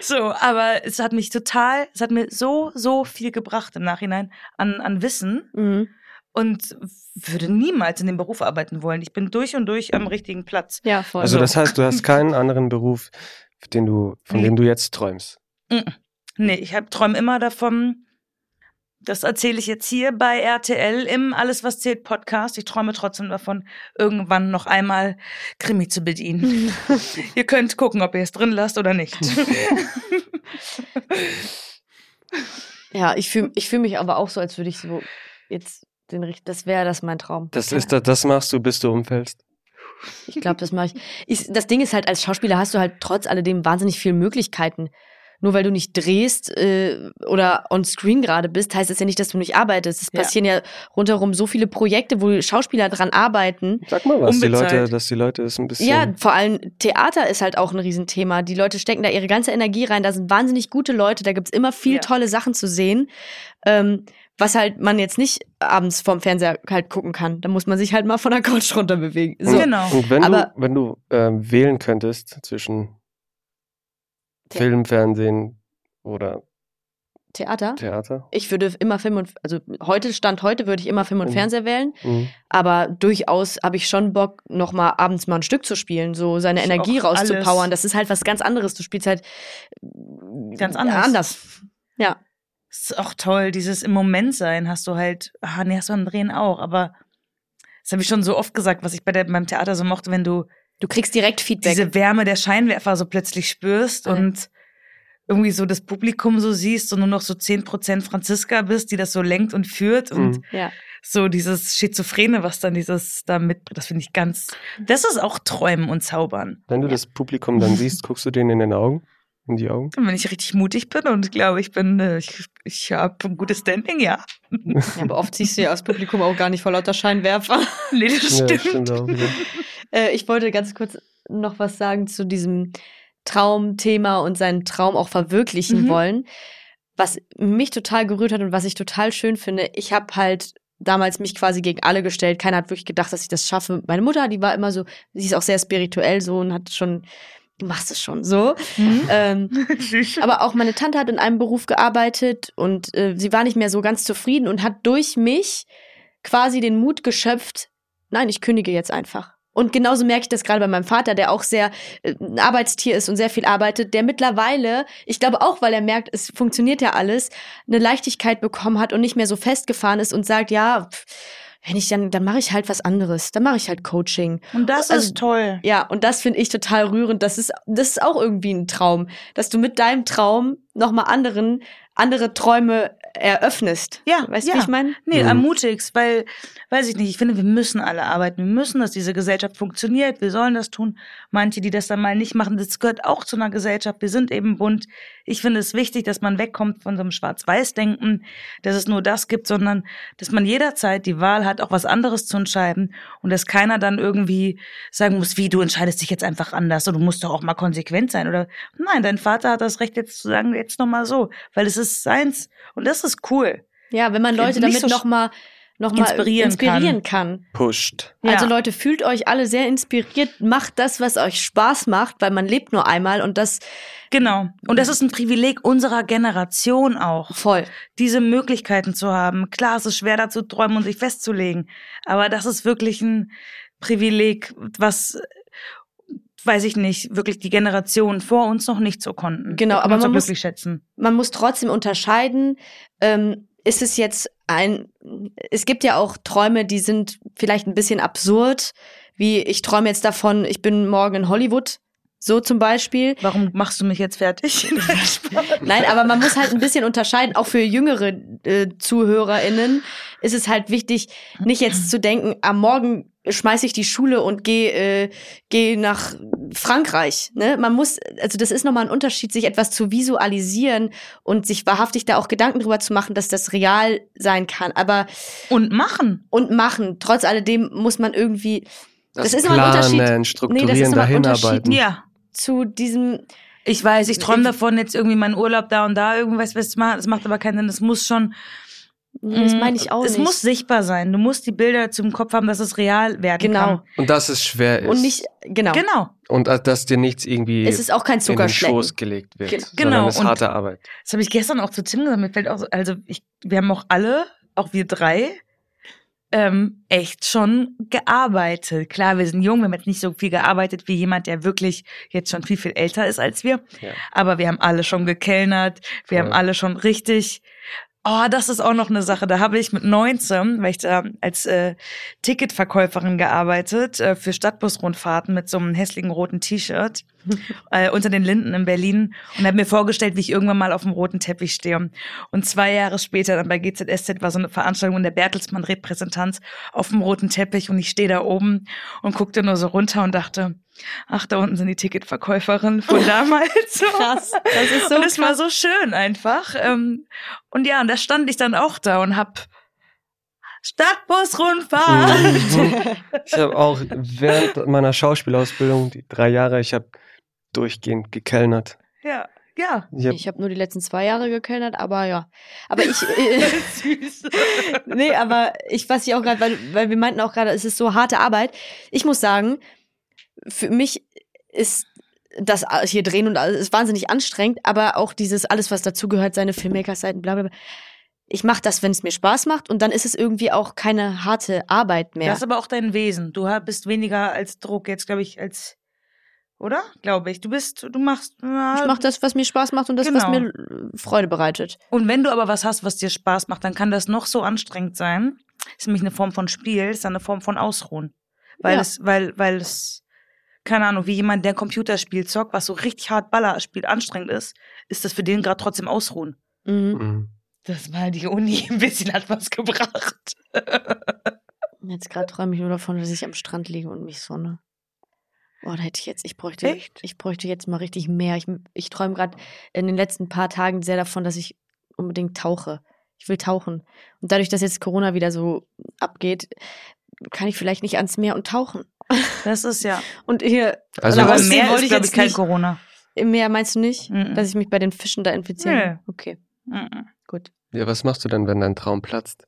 So, aber es hat mich total, es hat mir so, so viel gebracht im Nachhinein an, an Wissen mhm. und würde niemals in dem Beruf arbeiten wollen. Ich bin durch und durch am richtigen Platz. ja, voll. Also das heißt, du hast keinen anderen Beruf, den du, von Nee. dem du jetzt träumst. Nee, ich träume immer davon, das erzähle ich jetzt hier bei RTL im Alles, was zählt Podcast. Ich träume trotzdem davon, irgendwann noch einmal Krimi zu bedienen. ihr könnt gucken, ob ihr es drin lasst oder nicht. Ja, ich fühle ich fühl mich aber auch so, als würde ich so jetzt den richt- das wäre das mein Traum. Das ist das, das machst du, bis du umfällst. Ich glaube, das mache ich. ich. Das Ding ist halt, als Schauspieler hast du halt trotz alledem wahnsinnig viele Möglichkeiten. Nur weil du nicht drehst äh, oder on screen gerade bist, heißt das ja nicht, dass du nicht arbeitest. Es Ja. passieren ja rundherum so viele Projekte, wo Schauspieler dran arbeiten. Sag mal was, die. Leute, dass die Leute es ein bisschen. Ja, vor allem Theater ist halt auch ein Riesenthema. Die Leute stecken da ihre ganze Energie rein. Da sind wahnsinnig gute Leute. Da gibt's immer viel Ja. tolle Sachen zu sehen. Ähm, was halt man jetzt nicht abends vorm Fernseher halt gucken kann. Da muss man sich halt mal von der Couch runter bewegen. So. Genau. Und wenn Aber- du, wenn du ähm, wählen könntest zwischen The- Film, Fernsehen oder Theater? Theater, Ich würde immer Film und also heute Stand heute würde ich immer Film und Mhm. Fernseher wählen, mhm. aber durchaus habe ich schon Bock noch mal abends mal ein Stück zu spielen, so seine Ich Energie rauszupowern. alles. Das ist halt was ganz anderes. Du spielst halt Ganz ja, anders. anders. Ja. Das ist auch toll, dieses im Moment sein hast du halt, ah, nee, hast du beim Drehen auch, aber das habe ich schon so oft gesagt, was ich bei der, beim Theater so mochte, wenn du Du kriegst direkt Feedback. diese Wärme der Scheinwerfer so plötzlich spürst Ja. und irgendwie so das Publikum so siehst und nur noch so 10% Franziska bist, die das so lenkt und führt und Mhm. ja. so dieses Schizophrene, was dann dieses da mitbringt, das finde ich ganz, das ist auch Träumen und Zaubern. Wenn du das Publikum dann siehst, guckst du denen in den Augen, in die Augen. Wenn ich richtig mutig bin und glaube, ich bin, äh, ich, ich habe ein gutes Standing, ja. ja, aber oft siehst du ja aus Publikum auch gar nicht vor lauter Scheinwerfer. Nee, das Ja, stimmt. stimmt auch. Ja. Äh, ich wollte ganz kurz noch was sagen zu diesem Traumthema und seinen Traum auch verwirklichen Mhm. wollen. Was mich total gerührt hat und was ich total schön finde, ich habe halt damals mich quasi gegen alle gestellt. Keiner hat wirklich gedacht, dass ich das schaffe. Meine Mutter, die war immer so, sie ist auch sehr spirituell so und hat schon, du machst es schon so. Mhm. Ähm, aber auch meine Tante hat in einem Beruf gearbeitet und äh, sie war nicht mehr so ganz zufrieden und hat durch mich quasi den Mut geschöpft, nein, ich kündige jetzt einfach. Und genauso merke ich das gerade bei meinem Vater, der auch sehr äh, ein Arbeitstier ist und sehr viel arbeitet, der mittlerweile, ich glaube auch, weil er merkt, es funktioniert ja alles, eine Leichtigkeit bekommen hat und nicht mehr so festgefahren ist und sagt, ja, pff, wenn ich dann, dann mache ich halt was anderes, dann mache ich halt Coaching. Und das Also- ist toll. Ja, und das finde ich total rührend. Das ist, das ist auch irgendwie ein Traum, dass du mit deinem Traum nochmal anderen, andere Träume eröffnest. Ja, weißt du, ja. wie ich meine? Nee, Mhm. ermutigst, weil, weiß ich nicht, ich finde, wir müssen alle arbeiten. Wir müssen, dass diese Gesellschaft funktioniert. Wir sollen das tun. Manche, die das dann mal nicht machen, das gehört auch zu einer Gesellschaft. Wir sind eben bunt. Ich finde es wichtig, dass man wegkommt von so einem Schwarz-Weiß-Denken, dass es nur das gibt, sondern dass man jederzeit die Wahl hat, auch was anderes zu entscheiden und dass keiner dann irgendwie sagen muss, wie, du entscheidest dich jetzt einfach anders und du musst doch auch mal konsequent sein oder nein, dein Vater hat das Recht jetzt zu sagen, jetzt noch mal so, weil es ist seins und das ist cool. Ja, wenn man Leute damit so noch mal noch mal inspirieren inspirieren kann. Pusht. Also Ja. Leute, fühlt euch alle sehr inspiriert, macht das, was euch Spaß macht, weil man lebt nur einmal und das Genau. Und das ist ein Privileg unserer Generation auch, voll. diese Möglichkeiten zu haben. Klar, es ist schwer da zu träumen und sich festzulegen, aber das ist wirklich ein Privileg, was, weiß ich nicht, wirklich die Generationen vor uns noch nicht so konnten. Genau, aber man muss- man muss trotzdem unterscheiden, ähm, ist es jetzt ein, es gibt ja auch Träume, die sind vielleicht ein bisschen absurd, wie ich träume jetzt davon, ich bin morgen in Hollywood, so zum Beispiel. Warum machst du mich jetzt fertig? Nein, aber man muss halt ein bisschen unterscheiden, auch für jüngere äh, ZuhörerInnen ist es halt wichtig, nicht jetzt zu denken, am Morgen schmeiße ich die Schule und gehe äh, geh nach Frankreich. Ne? Man muss, also das ist nochmal ein Unterschied, sich etwas zu visualisieren und sich wahrhaftig da auch Gedanken drüber zu machen, dass das real sein kann. Aber und machen. und machen, trotz alledem muss man irgendwie Das, Das ist immer ein Unterschied. Planen, Nee, strukturieren, das ist ein dahinarbeiten. Ja. Zu diesem Ich weiß, ich träume davon, jetzt irgendwie meinen Urlaub da und da irgendwas was zu machen. Das macht aber keinen Sinn. Das muss schon Nee, das meine ich auch Mm, es nicht. muss sichtbar sein. Du musst die Bilder zum Kopf haben, dass es real werden Genau. kann. Und dass es schwer ist. und nicht, genau. Genau. Und dass- dass dir nichts irgendwie Es ist auch kein in den. Schoß gelegt wird. Genau. Sondern Genau, es ist harte Arbeit. Das habe ich gestern auch zu Tim gesagt. Mir fällt auch so, also ich, wir haben auch alle, auch wir drei, ähm, echt schon gearbeitet. Klar, wir sind jung, wir haben jetzt nicht so viel gearbeitet wie jemand, der wirklich jetzt schon viel, viel älter ist als wir. Ja. Aber wir haben alle schon gekellnert, wir Voll. haben alle schon richtig. Oh, das ist auch noch eine Sache. Da habe ich mit 19, weil ich da als äh, Ticketverkäuferin gearbeitet äh, für Stadtbusrundfahrten mit so einem hässlichen roten T-Shirt äh, unter den Linden in Berlin und habe mir vorgestellt, wie ich irgendwann mal auf dem roten Teppich stehe. Und zwei Jahre später dann bei GZSZ war so eine Veranstaltung in der Bertelsmann Repräsentanz auf dem roten Teppich und ich stehe da oben und guckte nur so runter und dachte, ach, da unten sind die Ticketverkäuferinnen von damals. Krass. Das ist so und es war so schön einfach. Ähm, und ja, und da stand ich dann auch da und hab Stadtbusrundfahrt. Mhm. Ich habe auch während meiner Schauspielausbildung, die drei Jahre, ich habe durchgehend gekellnert. ja, ja. Ich hab, Ich habe nur die letzten zwei Jahre gekellnert, aber ja. Aber ich, äh, Süß. nee, aber ich, was ich auch gerade, weil, weil wir meinten auch gerade, es ist so harte Arbeit. Ich muss sagen, für mich ist das hier drehen und alles ist wahnsinnig anstrengend, aber auch dieses alles, was dazugehört, seine Filmmaker-Seiten, bla bla bla. Ich mache das, wenn es mir Spaß macht und dann ist es irgendwie auch keine harte Arbeit mehr. Das ist aber auch dein Wesen. Du bist weniger als Druck jetzt, glaube ich, als oder? Glaube ich. Du bist, du machst. Ja, ich mache das, was mir Spaß macht und das, was Genau. mir äh, Freude bereitet. Und wenn du aber was hast, was dir Spaß macht, dann kann das noch so anstrengend sein. Ist nämlich eine Form von Spiel, ist eine Form von Ausruhen. Weil Ja. es, weil, weil es, keine Ahnung, wie jemand, der ein Computerspiel zockt, was so richtig hart Baller spielt, anstrengend ist, ist das für den gerade trotzdem Ausruhen. Mhm. Mhm. Das war die Uni ein bisschen hat was gebracht. Jetzt gerade träume ich nur davon, dass ich am Strand liege und mich sonne. Boah, da hätte ich jetzt, ich bräuchte, Echt? ich bräuchte jetzt mal richtig mehr. Ich, ich träume gerade in den letzten paar Tagen sehr davon, dass ich unbedingt tauche. Ich will tauchen. Und dadurch, dass jetzt Corona wieder so abgeht, kann ich vielleicht nicht ans Meer und tauchen. Das ist ja. Und hier, Also Aber mehr wollte ist, ich glaube jetzt ich, kein nicht- Corona. im Meer meinst du nicht, Mhm. dass ich mich bei den Fischen da infiziere? Nö. Okay, Mhm. gut. Ja, was machst du denn, wenn dein Traum platzt?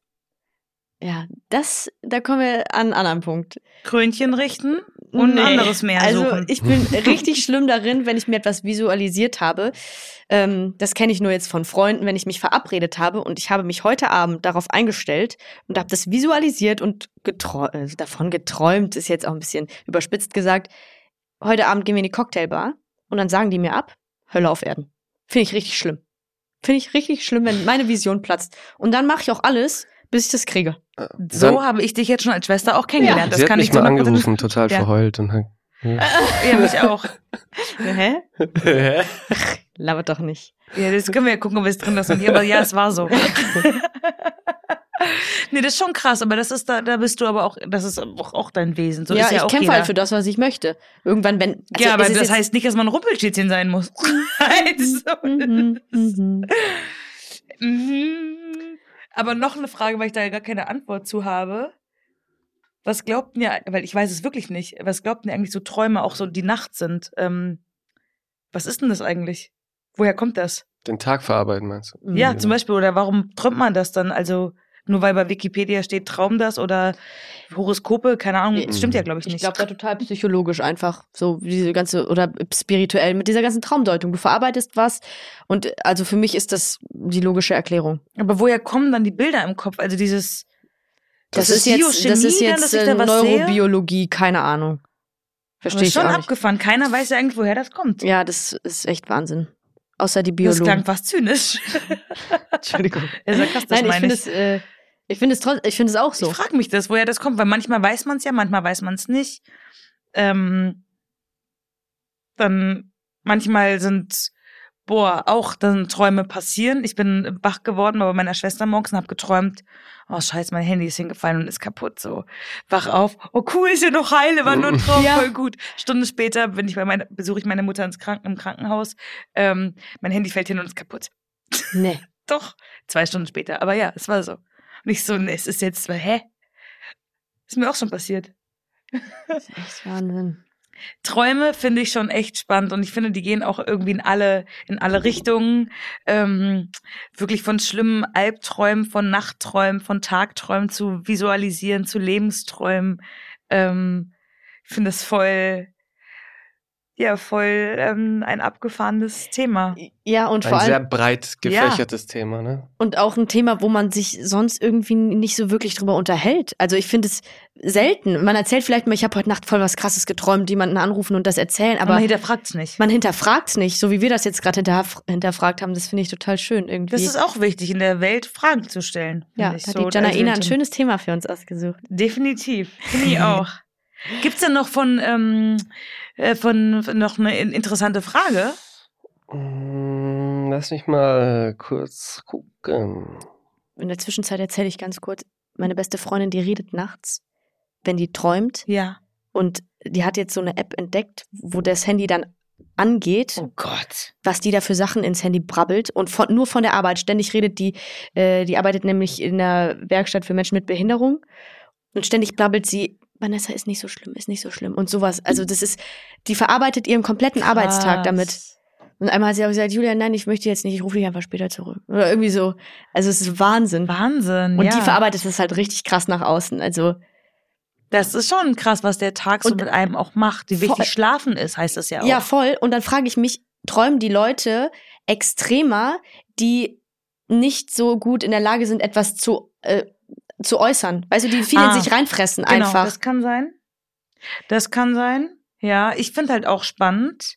Ja, das, da kommen wir an einen anderen Punkt. Krönchen richten und Nee. ein anderes Meer Also suchen. ich bin richtig schlimm darin, wenn ich mir etwas visualisiert habe. Ähm, das kenne ich nur jetzt von Freunden, wenn ich mich verabredet habe und ich habe mich heute Abend darauf eingestellt und habe das visualisiert und getrau äh, davon geträumt, ist jetzt auch ein bisschen überspitzt gesagt. Heute Abend gehen wir in die Cocktailbar und dann sagen die mir ab, Hölle auf Erden. Finde ich richtig schlimm. Finde ich richtig schlimm, wenn meine Vision platzt. Und dann mache ich auch alles, bis ich das kriege. so Dann- habe ich dich jetzt schon als Schwester auch kennengelernt. Sie Das hat kann mich ich mal 100% angerufen, total Ja. verheult und hat Ja, mich auch. Hä? Hä? Labert doch nicht. Ja, das können wir ja gucken, ob wir es drin lassen. Aber ja, es war so. nee, das ist schon krass, aber das ist da, da bist du aber auch, das ist auch, auch dein Wesen. So ja, ist ja ich auch kämpfe jeder. halt für das, was ich möchte. Irgendwann, wenn. also ja, aber ist das heißt nicht, dass man ein Rumpelstilzchen sein muss. also, Mhm, mhm. Mhm. Aber noch eine Frage, weil ich da ja gar keine Antwort zu habe. Was glaubt ihr, weil ich weiß es wirklich nicht, was glaubt ihr eigentlich so Träume auch so die Nacht sind? Ähm, was ist denn das eigentlich? Woher kommt das? Den Tag verarbeiten, meinst du? Ja, Mhm. zum Beispiel, oder warum träumt man das dann? Also, nur weil bei Wikipedia steht, Traum das oder Horoskope, keine Ahnung, das stimmt ja, glaube ich, Ich nicht. glaube da total psychologisch einfach. So diese ganze, oder spirituell mit dieser ganzen Traumdeutung. Du verarbeitest was und also für mich ist das die logische Erklärung. Aber woher kommen dann die Bilder im Kopf? Also dieses. Das, ist jetzt, das ist dann, jetzt dass ich äh, da was sehe? Neurobiologie, keine Ahnung. Das Verstehe ist ich schon auch nicht. abgefahren. Keiner weiß ja eigentlich, woher das kommt. Ja, das ist echt Wahnsinn. Außer die das Biologen. klang fast zynisch. Entschuldigung. ja, sarkastisch Nein, ich meine finde ich. es, äh, ich finde es ich finde es auch so. Ich frage mich das, woher das kommt, weil manchmal weiß man es ja, manchmal weiß man es nicht. Ähm, dann manchmal sind, boah, auch dann Träume passieren. Ich bin wach geworden bei meiner Schwester morgens und habe geträumt, oh scheiße, mein Handy ist hingefallen und ist kaputt. So, wach auf, oh cool, ist ja noch heile, war nur ein Traum, Ja. voll gut. Stunde später bin ich bei meiner, besuche ich meine Mutter ins Kranken, im Krankenhaus. Ähm, mein Handy fällt hin und ist kaputt. Nee. Doch, zwei Stunden später. Aber ja, es war so. Und ich so, nee, es ist jetzt, hä? Ist mir auch schon passiert. Das ist echt Wahnsinn. Träume finde ich schon echt spannend und ich finde, die gehen auch irgendwie in alle, in alle Richtungen. Ähm, wirklich von schlimmen Albträumen, von Nachtträumen, von Tagträumen zu visualisieren, zu Lebensträumen. Ähm, ich finde das voll, ja, voll ähm, ein abgefahrenes Thema. Ja, und vor Ein sehr allem, breit gefächertes Thema, ne? und auch ein Thema, wo man sich sonst irgendwie nicht so wirklich drüber unterhält. Also ich finde es selten. Man erzählt vielleicht mal, ich habe heute Nacht voll was krasses geträumt, jemanden anrufen und das erzählen, Aber man hinterfragt's nicht. man hinterfragt nicht, so wie wir das jetzt gerade hinterf hinterfragt haben. Das finde ich total schön irgendwie. Das ist auch wichtig, in der Welt Fragen zu stellen. ja, da hat so. die Janaina Also, ein schönes Thema für uns ausgesucht. Definitiv. Finde ich auch. Gibt's denn noch von, ähm, äh, von, von noch eine in- interessante Frage? Mm, Lass mich mal kurz gucken. In der Zwischenzeit erzähle ich ganz kurz, meine beste Freundin, die redet nachts, wenn die träumt Ja. und die hat jetzt so eine App entdeckt, wo das Handy dann angeht, Oh Gott. was die da für Sachen ins Handy brabbelt und von, nur von der Arbeit. Ständig redet die, äh, die arbeitet nämlich in der Werkstatt für Menschen mit Behinderung und ständig brabbelt sie, Vanessa ist nicht so schlimm, ist nicht so schlimm und sowas. Also das ist, die verarbeitet ihren kompletten Arbeitstag damit. Und einmal hat sie auch gesagt, Julia, nein, ich möchte jetzt nicht, ich rufe dich einfach später zurück. Oder irgendwie so. Also es ist Wahnsinn. Wahnsinn. Und ja. die verarbeitet das halt richtig krass nach außen. Also Das ist schon krass, was der Tag so mit einem auch macht. Wie Voll. wichtig Schlafen ist, heißt das ja auch. Ja, voll. Und dann frage ich mich, träumen die Leute extremer, die nicht so gut in der Lage sind, etwas zu, äh, zu äußern? Weißt du, die viel Ah, in sich reinfressen genau, einfach. Das kann sein. Das kann sein. Ja, ich finde halt auch spannend.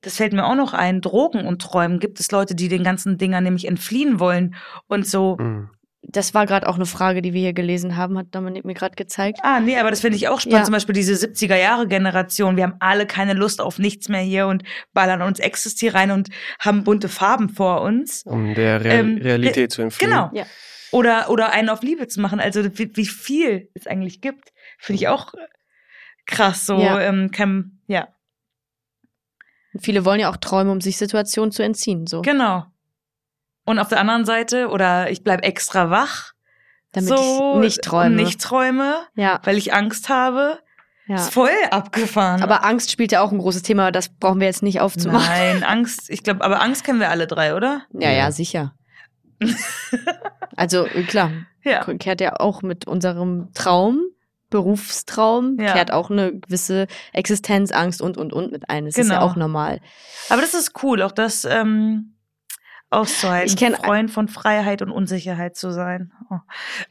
Das fällt mir auch noch ein. Drogen und Träumen. Gibt es Leute, die den ganzen Dingern nämlich entfliehen wollen und so. Mm. Das war gerade auch eine Frage, die wir hier gelesen haben, hat Dominik mir gerade gezeigt. Ah, nee, aber das finde ich auch spannend. Ja. Zum Beispiel diese 70er-Jahre-Generation. Wir haben alle keine Lust auf nichts mehr hier und ballern uns Ecstasy rein und haben bunte Farben vor uns. Um der Real Ähm, Realität zu entfliehen. Genau. Ja. Oder, oder einen auf Liebe zu machen. Also wie, wie viel es eigentlich gibt, finde ich auch krass. So, Ja. ähm, kann, ja, viele wollen ja auch träumen, um sich Situationen zu entziehen, so. genau. Und auf der anderen Seite, oder ich bleib extra wach. Damit so, ich nicht träume. Nicht träume, ja, weil ich Angst habe. ja. Ist voll abgefahren. Aber Angst spielt ja auch ein großes Thema, das brauchen wir jetzt nicht aufzumachen. Nein, Angst, ich glaube, aber Angst kennen wir alle drei, oder? Ja, ja, sicher. also äh, klar, Ja. kehrt ja auch mit unserem Traum, Berufstraum, Ja. kehrt auch eine gewisse Existenzangst und und und mit ein. Das ist ja Genau. auch normal. Aber das ist cool, auch das ähm, auszuhalten. Ich kenn- Freund von Freiheit und Unsicherheit zu sein. Oh.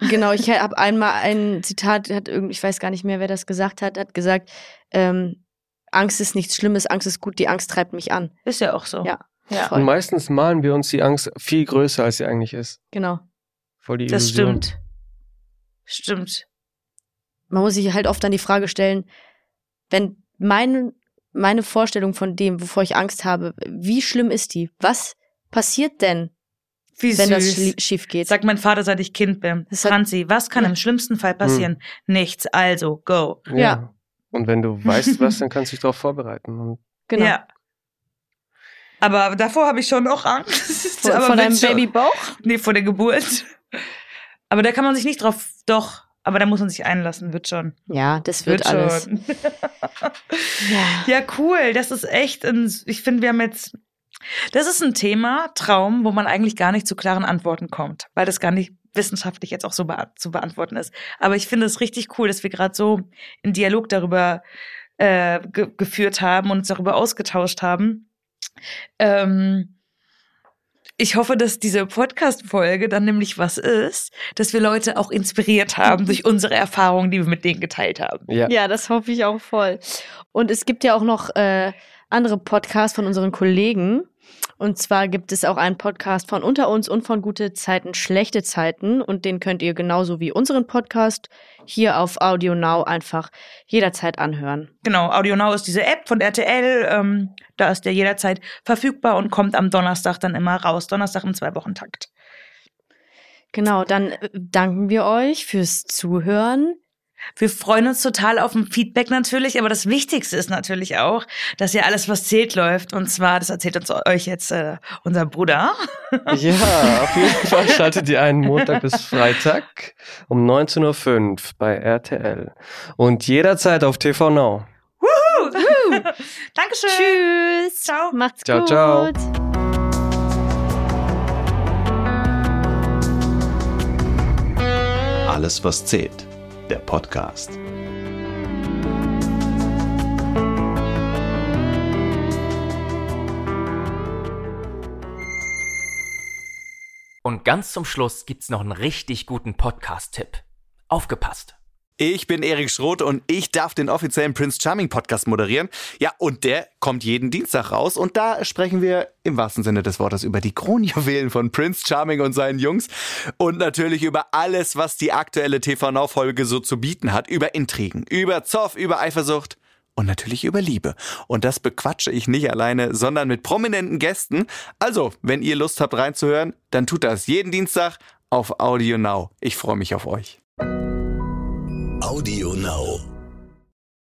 Genau, ich habe einmal ein Zitat, hat irgend, ich weiß gar nicht mehr, wer das gesagt hat, hat gesagt, ähm, Angst ist nichts Schlimmes, Angst ist gut, die Angst treibt mich an. Ist ja auch so. Ja. Ja. Und meistens malen wir uns die Angst viel größer, als sie eigentlich ist. Genau. Voll die Das Illusion. stimmt. Stimmt. Man muss sich halt oft dann die Frage stellen, wenn mein, meine Vorstellung von dem, wovor ich Angst habe, wie schlimm ist die? Was passiert denn, Wie wenn das süß. schlie- schief geht? Sagt mein Vater, seit ich Kind bin. Das Franzi, was kann Ja. im schlimmsten Fall passieren? Nichts. Also, go. Ja. Und wenn du weißt was, dann kannst du dich darauf vorbereiten. Und genau. Ja. Aber davor habe ich schon auch Angst. Vor, vor wird deinem. Babybauch? Nee, vor der Geburt. Aber da kann man sich nicht drauf. Doch. Aber da muss man sich einlassen, wird schon. Ja, das wird, alles. schon. Ja. Ja, cool. Das ist echt, ein, ich finde, wir haben jetzt, das ist ein Thema, Traum, wo man eigentlich gar nicht zu klaren Antworten kommt, weil das gar nicht wissenschaftlich jetzt auch so bea zu beantworten ist. Aber ich finde es richtig cool, dass wir gerade so einen Dialog darüber äh, ge geführt haben und uns darüber ausgetauscht haben. Ähm, ich hoffe, dass diese Podcast-Folge dann nämlich was ist, dass wir Leute auch inspiriert haben durch unsere Erfahrungen, die wir mit denen geteilt haben. ja. Ja, das hoffe ich auch voll. Und es gibt ja auch noch äh, andere Podcasts von unseren Kollegen. Und zwar gibt es auch einen Podcast von Unter uns und von Gute Zeiten, Schlechte Zeiten. Und den könnt ihr genauso wie unseren Podcast hier auf Audio Now einfach jederzeit anhören. Genau, Audio Now ist diese App von RTL. Ähm, da ist der jederzeit verfügbar und kommt am Donnerstag dann immer raus. Donnerstag im Zwei-Wochen-Takt. Genau, dann äh, danken wir euch fürs Zuhören. Wir freuen uns total auf ein Feedback natürlich, aber das Wichtigste ist natürlich auch, dass ja alles, was zählt, läuft. Und zwar, das erzählt uns euch jetzt äh, unser Bruder. Ja, auf jeden Fall schaltet ihr einen Montag bis Freitag um 19.05 Uhr bei RTL. Und jederzeit auf TV Now. Dankeschön. Tschüss. Ciao. Macht's Ciao, gut. ciao. Alles, was zählt. Der Podcast. Und ganz zum Schluss gibt's noch einen richtig guten Podcast-Tipp. Aufgepasst! Ich bin Erik Schroth und ich darf den offiziellen Prince Charming Podcast moderieren. Ja, und der kommt jeden Dienstag raus und da sprechen wir im wahrsten Sinne des Wortes über die Kronjuwelen von Prince Charming und seinen Jungs und natürlich über alles, was die aktuelle TV Now Folge so zu bieten hat, über Intrigen, über Zoff, über Eifersucht und natürlich über Liebe. Und das bequatsche ich nicht alleine, sondern mit prominenten Gästen. Also, wenn ihr Lust habt reinzuhören, dann tut das jeden Dienstag auf Audio Now. Ich freue mich auf euch. Audio Now.